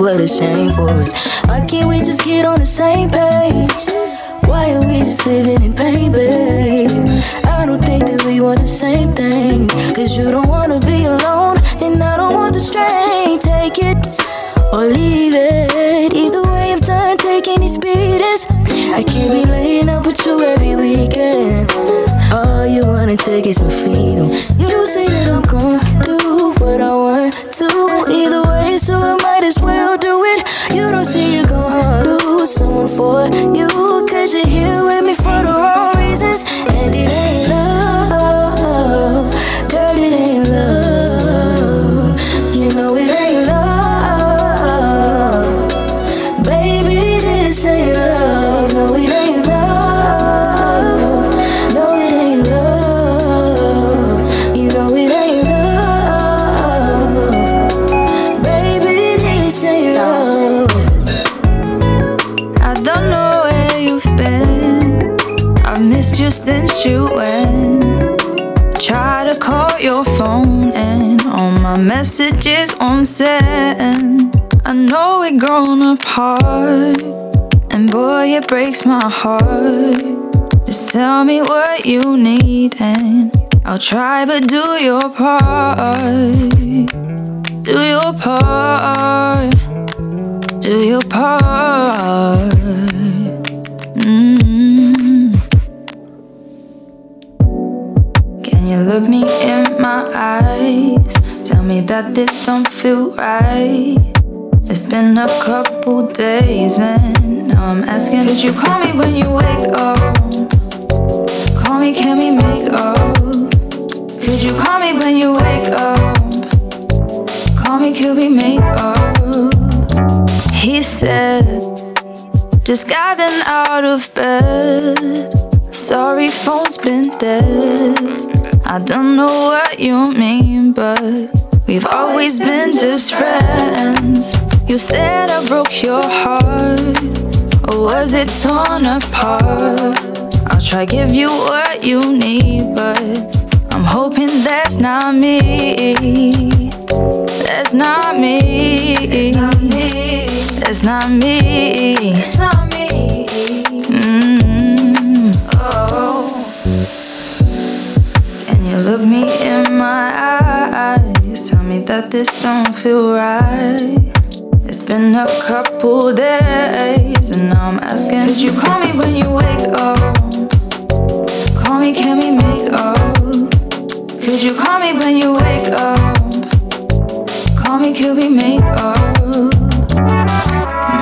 What a shame for us. Why can't we just get on the same page? Why are we just living in pain, babe? I don't think that we want the same things. Cause you don't wanna be alone, and I don't want the strain. Take it or leave it. Either way, I'm done taking these beatings. I can't be laying up with you every weekend. All you wanna take is my freedom. You say that I'm gonna do what I want to. Either way, so I messages on send. I know we're grown apart, and boy, it breaks my heart. Just tell me what you need, and I'll try, but do your part. Do your part. Do your part. Mm-hmm. Can you look me in my eyes? Mm. that this don't feel right. It's been a couple days and now I'm asking, could you call me when you wake up? Call me, can we make up? Could you call me when you wake up? Call me, could we make up? He said, just gotten out of bed. Sorry, phone's been dead. I don't know what you mean, but we've always been just friends. You said I broke your heart, or was it torn apart? I'll try give you what you need, but I'm hoping that's not me. That's not me. That's not me. That's not me. That's not me. Mm. Oh. You look me that this don't feel right. It's been a couple days, and now I'm asking, could you call me when you wake up? Call me, can we make up? Could you call me when you wake up? Call me, could we make up?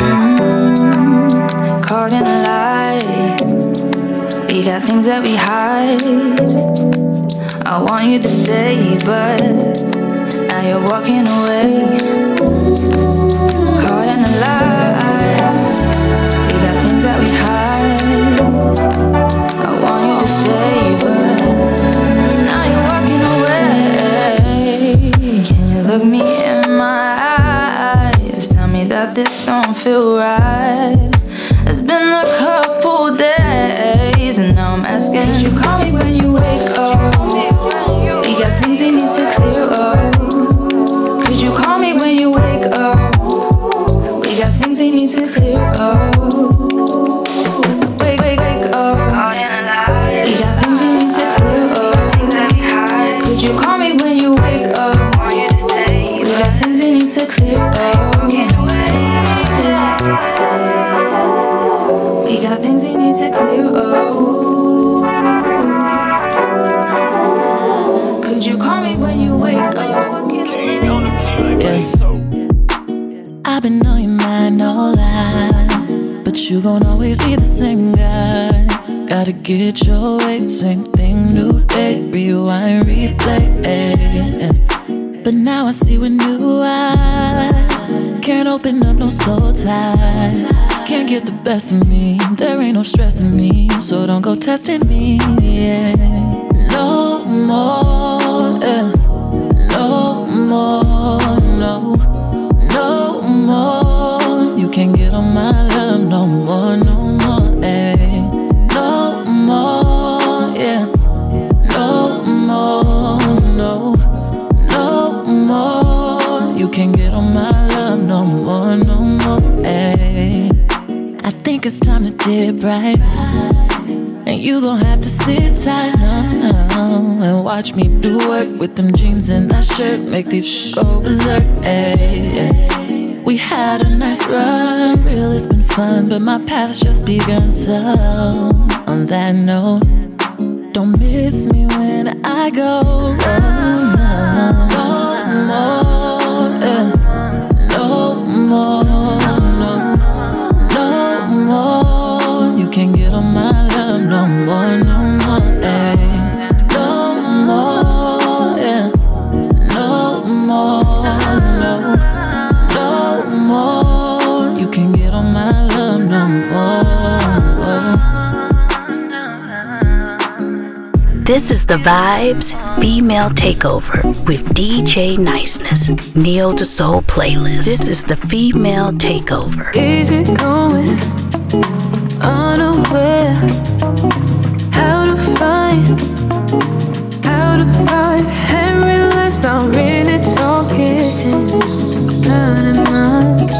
Mm, caught in a lie. We got things that we hide. I want you to stay, but you're walking away. Caught in a lie. We got things that we hide. I want you to stay, but now you're walking away. Can you look me in my eyes? Tell me that this don't feel right. Gon' always be the same guy. Gotta get your way, same thing, new day, rewind, replay. But now I see with new eyes. Can't open up no soul ties. Can't get the best of me. There ain't no stress in me, so don't go testing me. Yeah. No more. Yeah. No more. No right. And you gon' have to sit tight and watch me do work with them jeans and that shirt. Make these sh- go berserk. Ay. We had a nice run, real it's been fun, but my path's just begun. So on that note, don't miss me when I go. Oh, no, no more, yeah. no more, the Vibes Female Takeover with DJ Niceness, Neo the Soul playlist. This is the Female Takeover. Easy going, unaware how to find, how to find, and realize not really talking, much,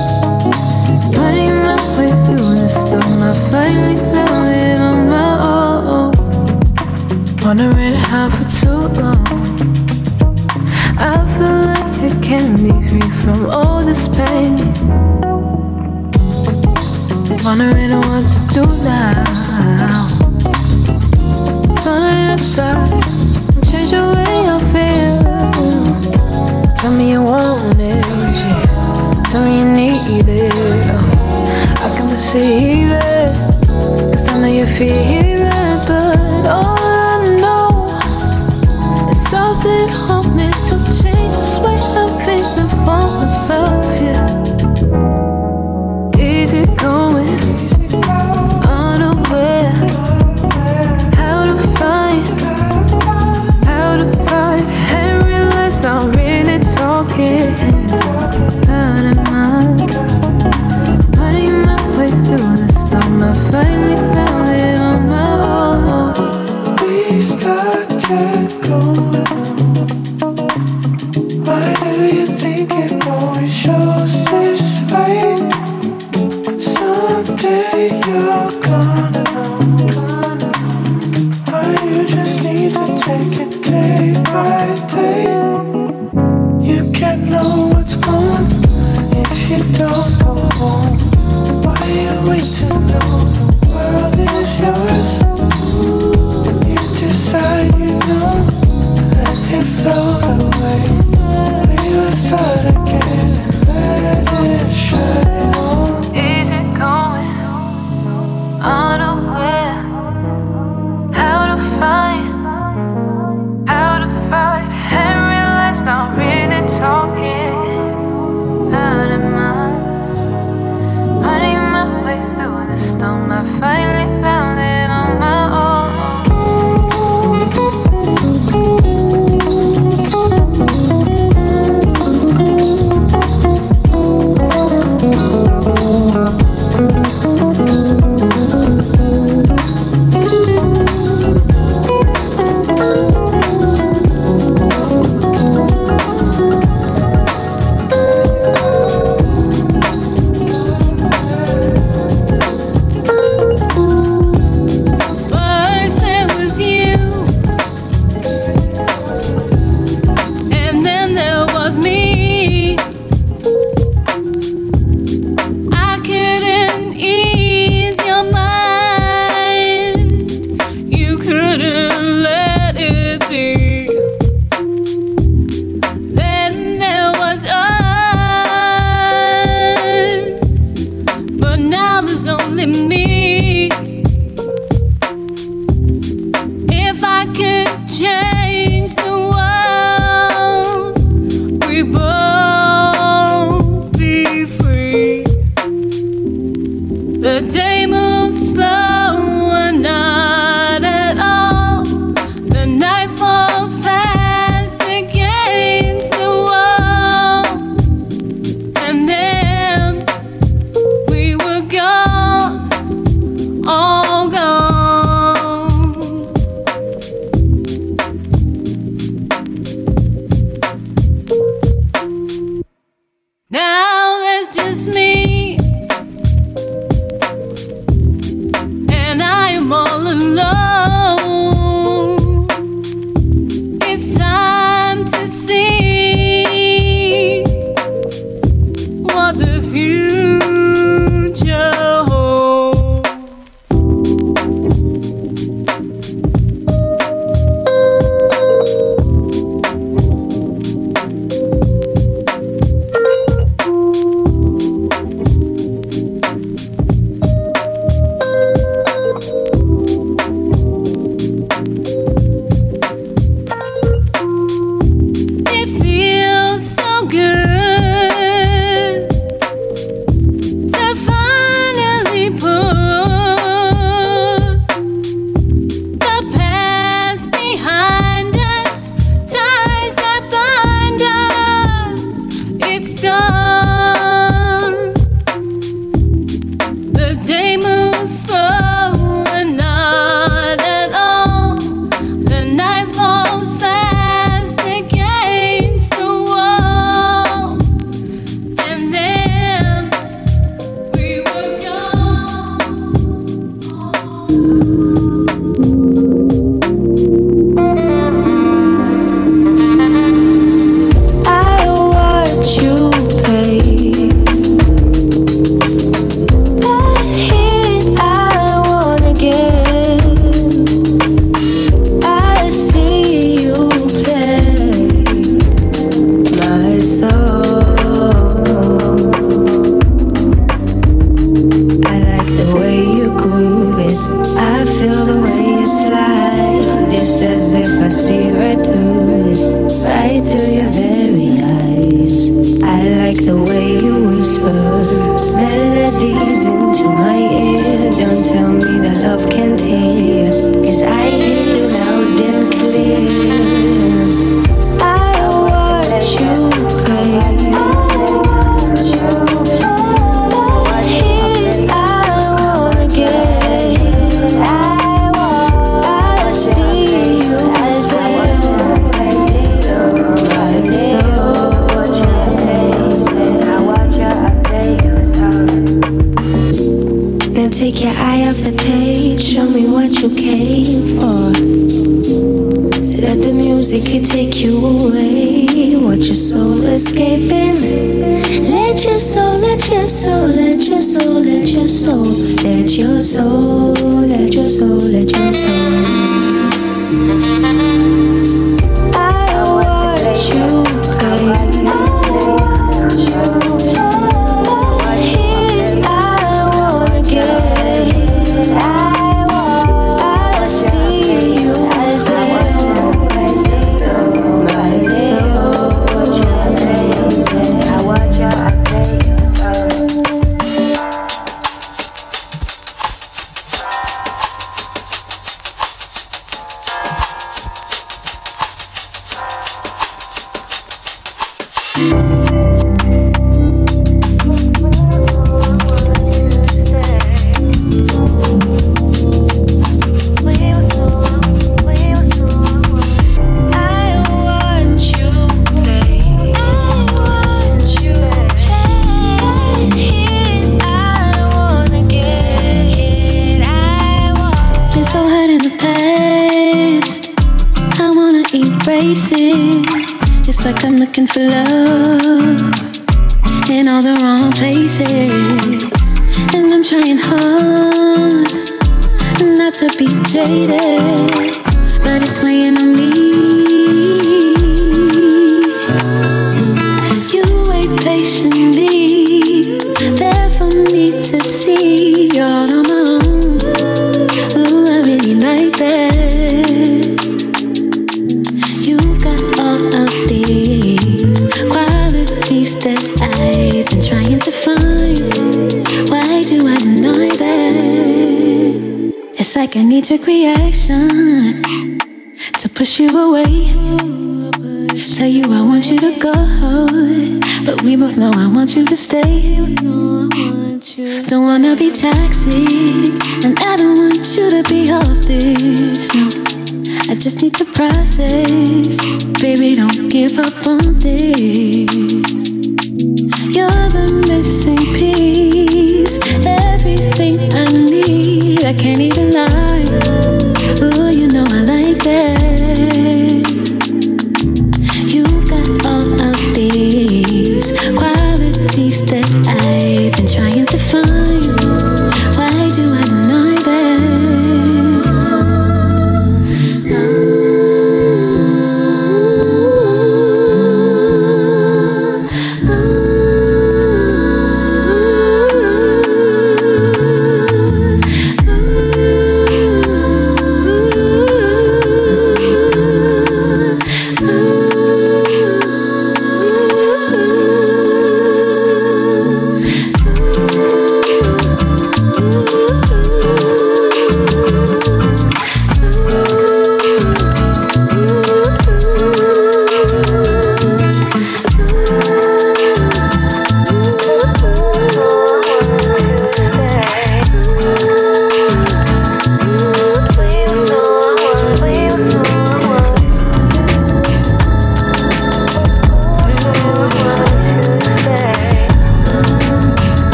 running my way through the storm. I finally wondering how for too long. I feel like I can't be free from all this pain. Wondering what to do now. Turning aside, change the way I feel. Tell me you want it. Tell me you need it. I can perceive it. Cause I know you feel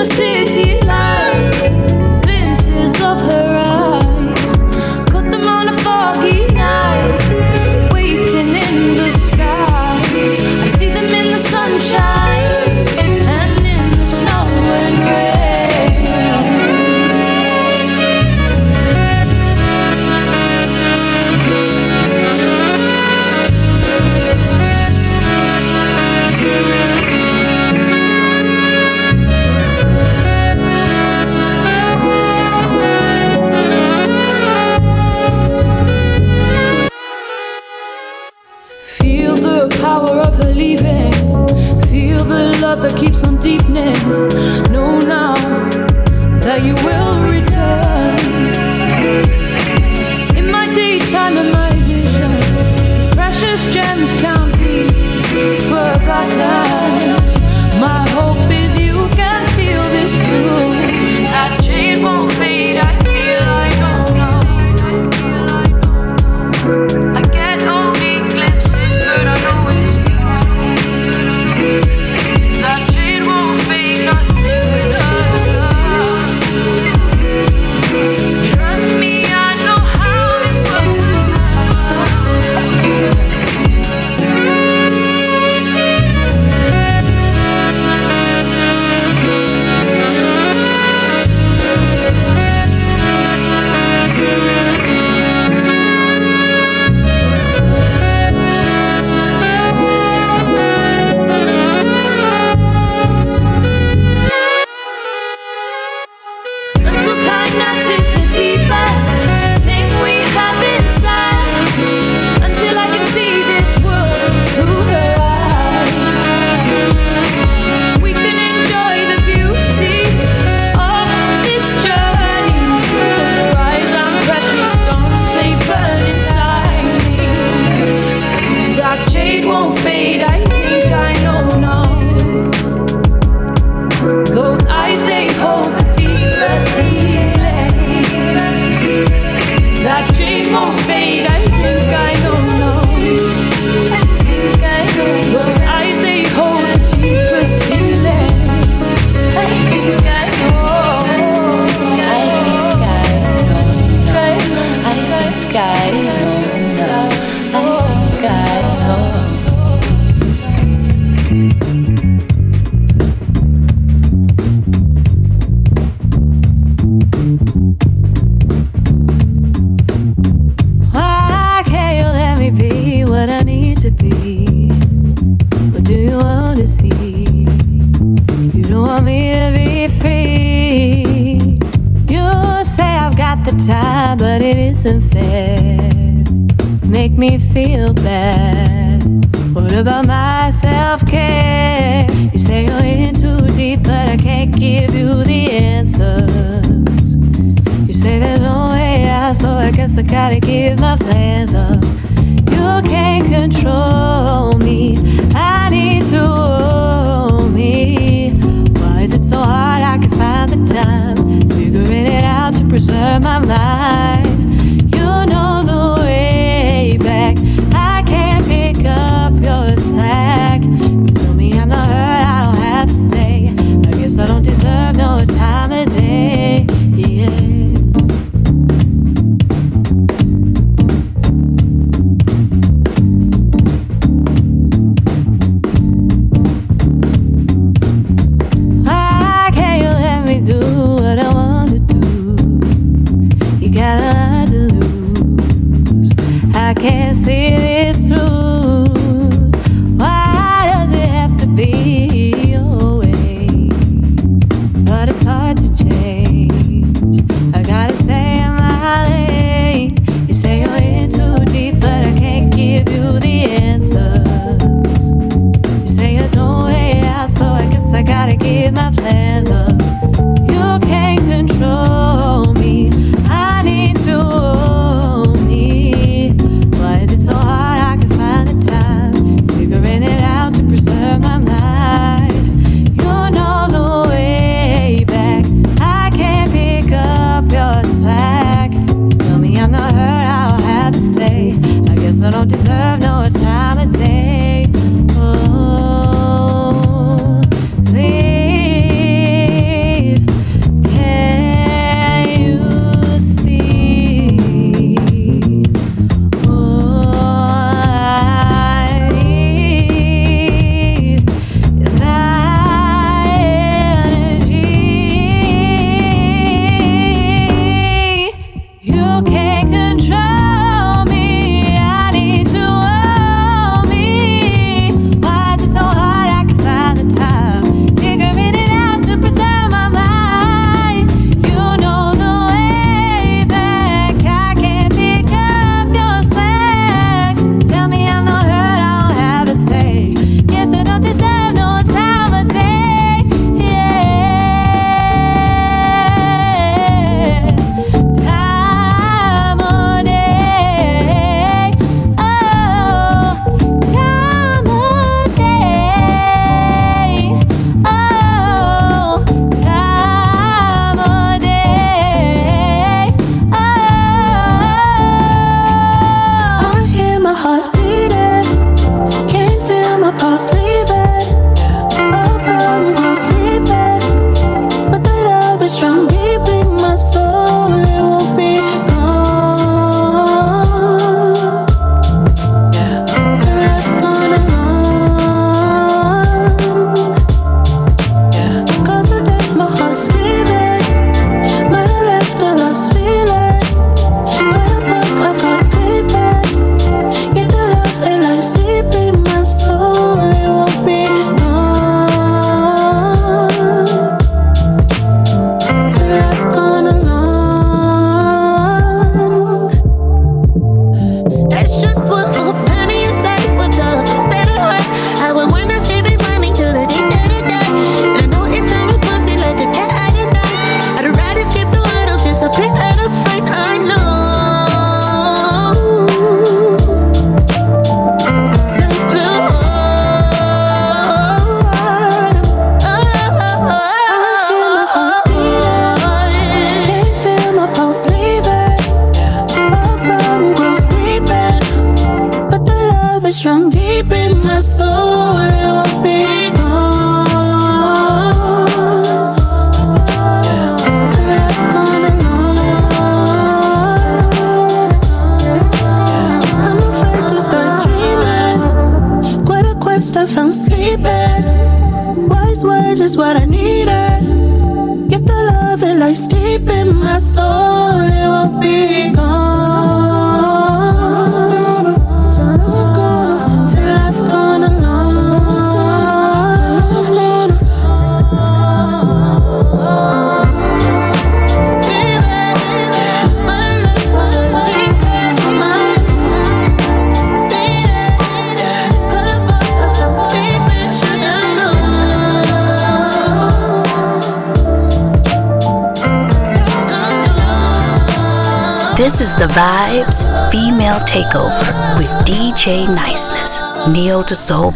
Catch him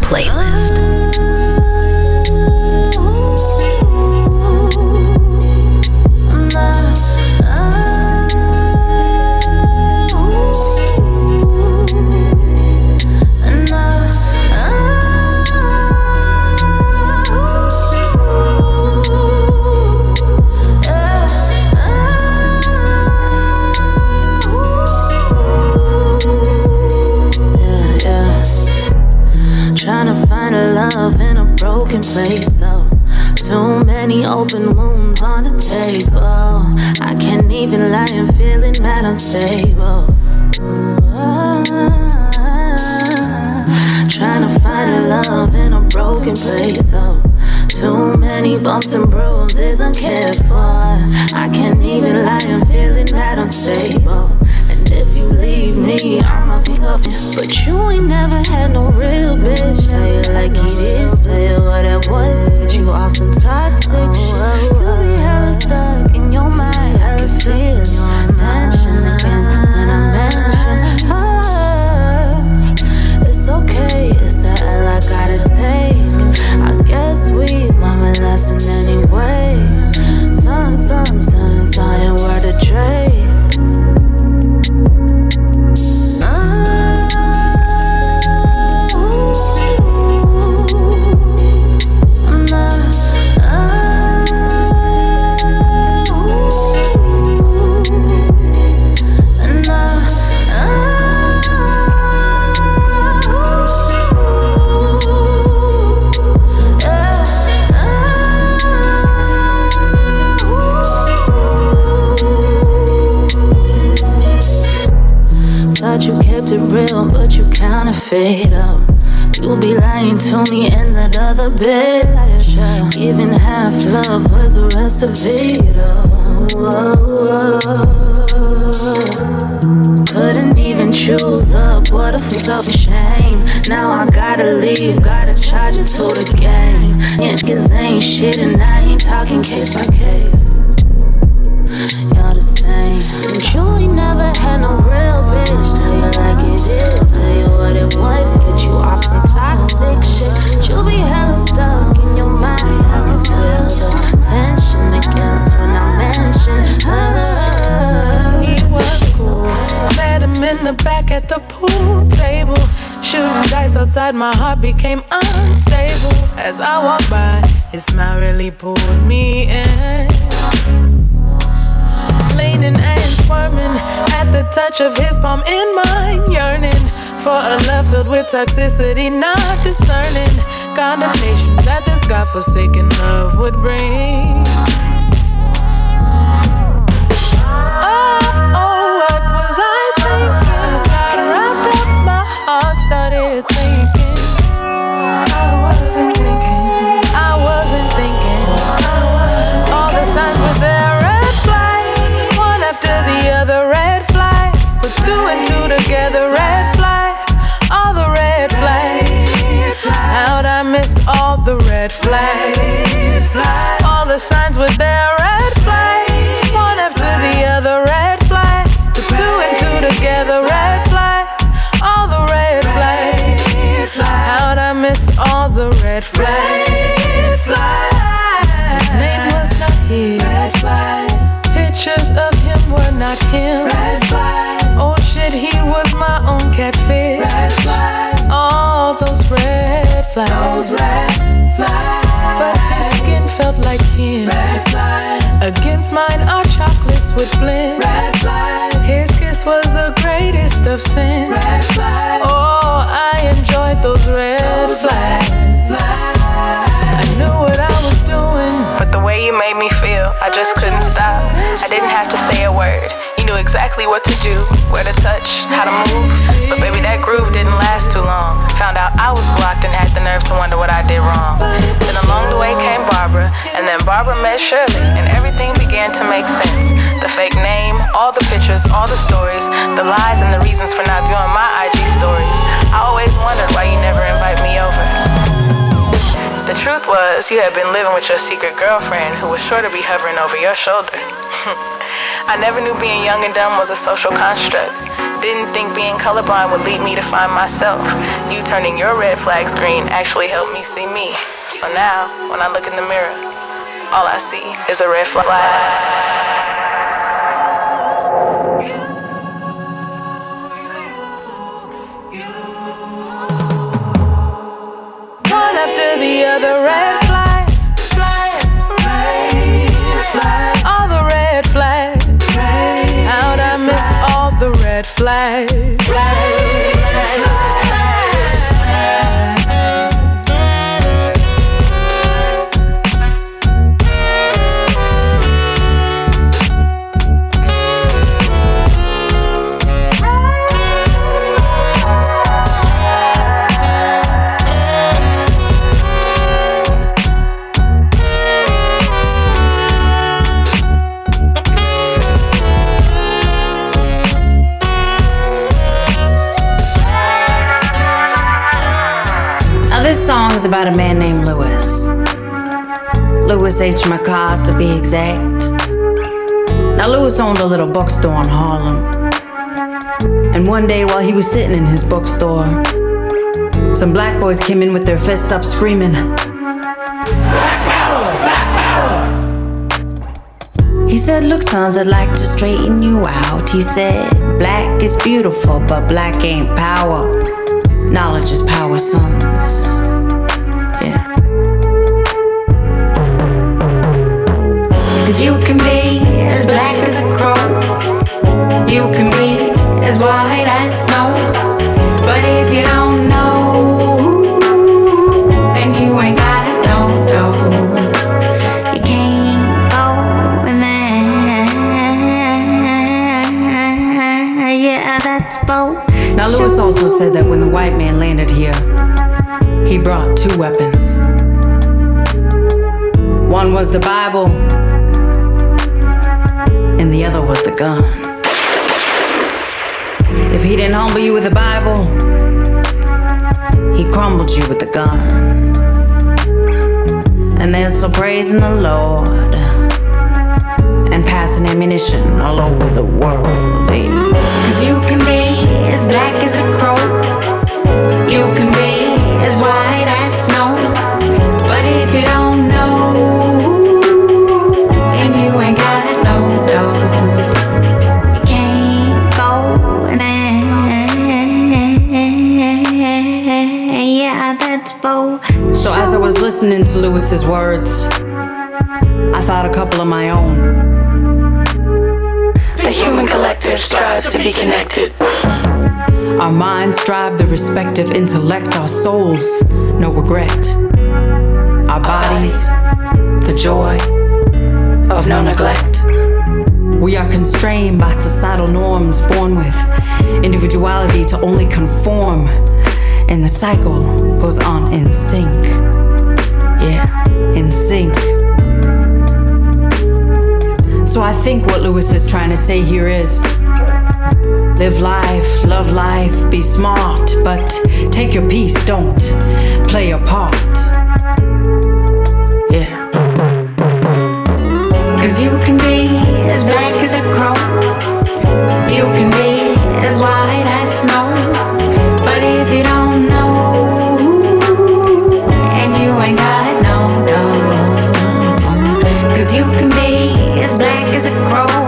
playlist. to be. inside my heart became unstable as I walked by. His smile really pulled me in. Leaning and squirming at the touch of his palm in mine, yearning for a love filled with toxicity, not discerning condemnation that this godforsaken love would bring. Oh, oh, oh. flags. All the signs with their red flags. One after the other, red flag. The two and two together, red flag. All the red flags. How'd I miss all the red flags? His name was not his. Pictures of him were not him. Oh shit, he was my own catfish. All those red flags. Those red flags felt like kin. Red. Against mine, our chocolates would blend. Red. His kiss was the greatest of sin. Red. Oh, I enjoyed those red those flags knew what I was doing. But the way you made me feel, I just couldn't stop. I didn't have to say a word. You knew exactly what to do, where to touch, how to move. But baby, that groove didn't last too long. Found out I was blocked and had the nerve to wonder what I did wrong. Then along the way came Barbara, and then Barbara met Shirley, and everything began to make sense. The fake name, all the pictures, all the stories, the lies and the reasons for not viewing my IG stories. I always wondered why you never invite me over. The truth was, you had been living with your secret girlfriend who was sure to be hovering over your shoulder. I never knew being young and dumb was a social construct. Didn't think being colorblind would lead me to find myself. You turning your red flags green actually helped me see me. So now, when I look in the mirror, all I see is a red flag. The other red flag. All the red flags. How'd I miss all the red flags? Is about a man named Lewis. Lewis H. McCobb, to be exact. Now, Lewis owned a little bookstore in Harlem. And one day, while he was sitting in his bookstore, some black boys came in with their fists up screaming, Black power! Black power! He said, Look, sons, I'd like to straighten you out. He said, Black is beautiful, but black ain't power. Knowledge is power, sons. Cause you can be as black as a crow. You can be as white as snow. But if you don't know, then you ain't got no dough. You can't go in there. Yeah, that's both. Now, Lewis also said that when the white man landed here, he brought two weapons. One was the Bible, and the other was the gun. If he didn't humble you with the Bible, he crumbled you with the gun. And they're still praising the Lord and passing ammunition all over the world. eh? Cause you can be as black as a crow. You can be Lewis's words, I thought a couple of my own. The human collective strives to be connected. Our minds drive the respective intellect, our souls, no regret. Our bodies, the joy of no neglect. We are constrained by societal norms, born with individuality to only conform, and the cycle goes on in sync. Yeah, in sync. So I think what Lewis is trying to say here is live life, love life, be smart, but take your piece, don't play your part. Yeah. Cause you can be as black as a crow, you can be as white as snow, but if you don't as black as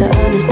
to others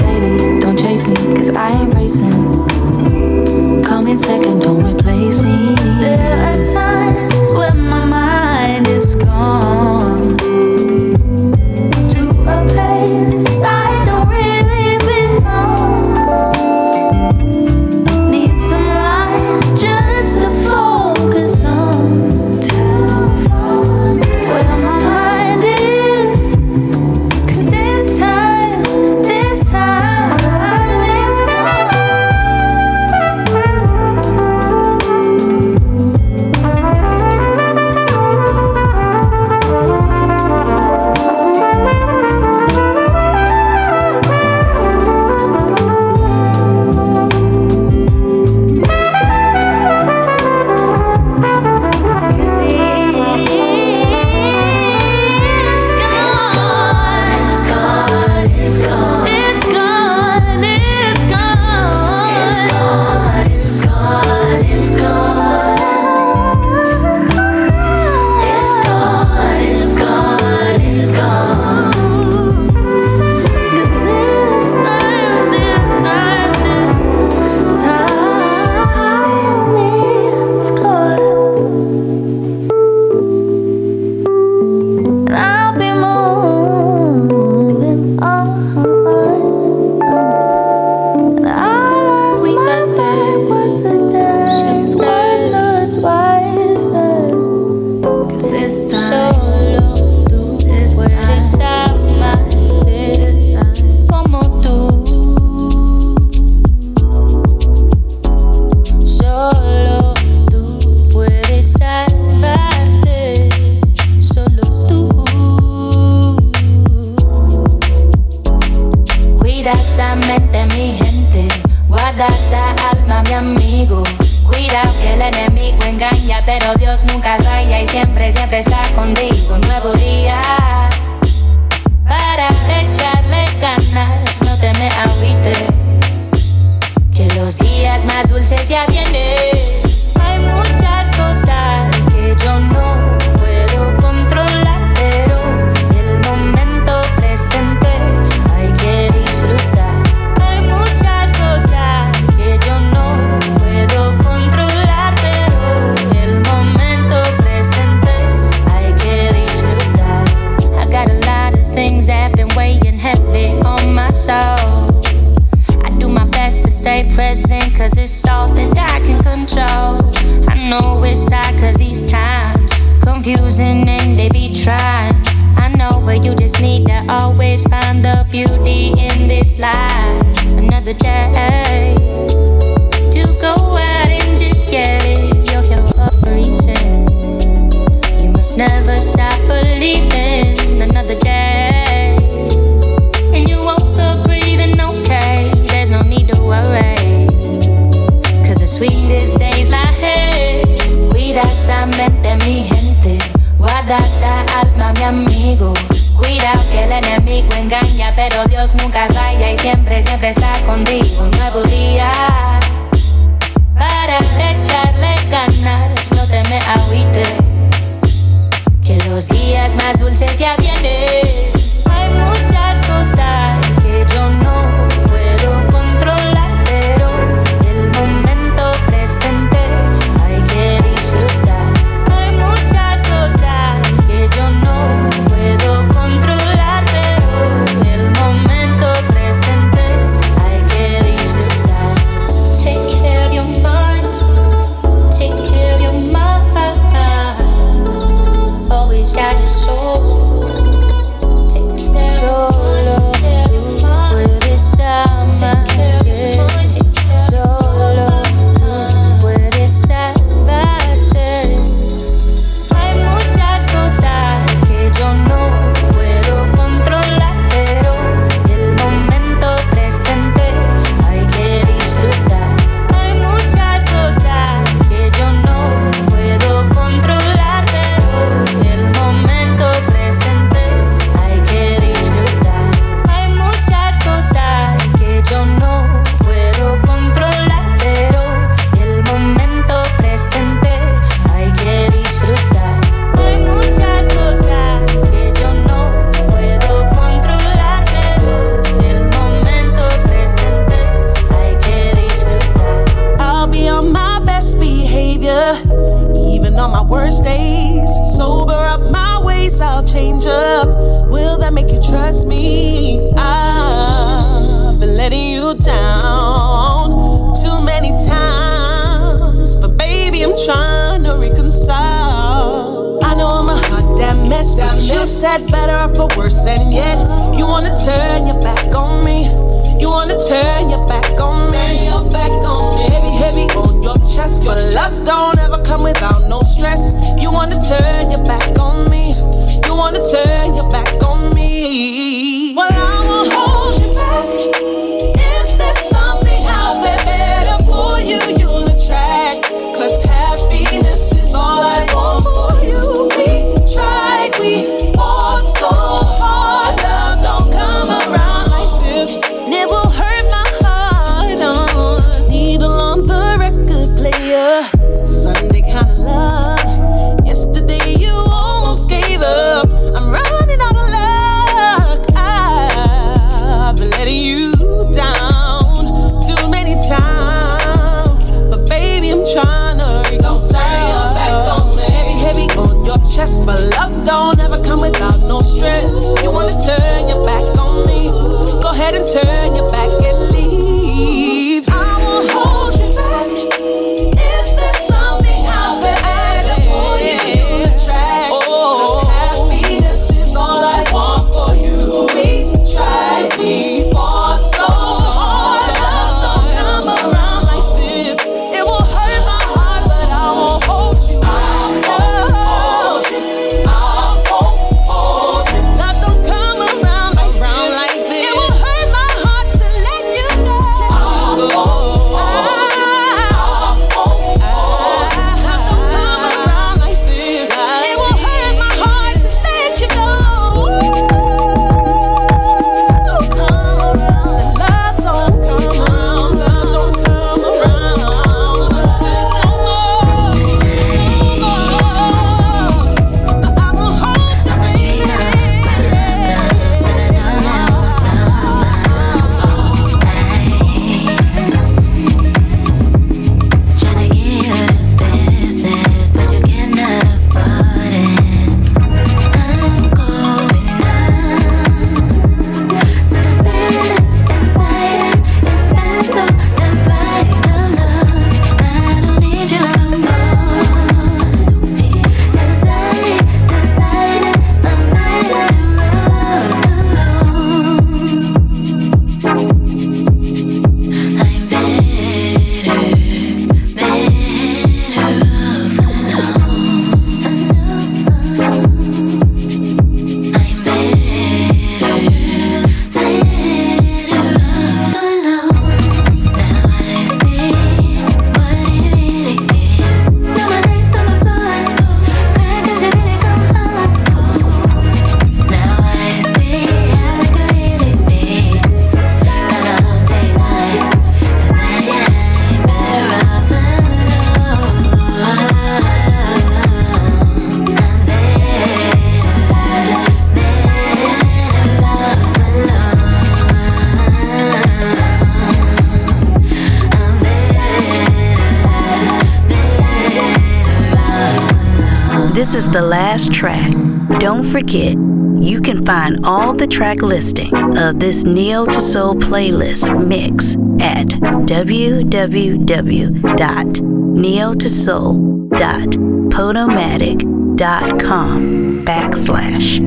of this Neo to Soul playlist mix at www.neotosoul.podomatic.com backslash.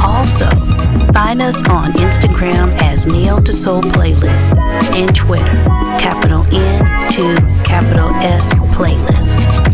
Also, find us on Instagram as Neo to Soul Playlist and Twitter, capital N to capital S Playlist.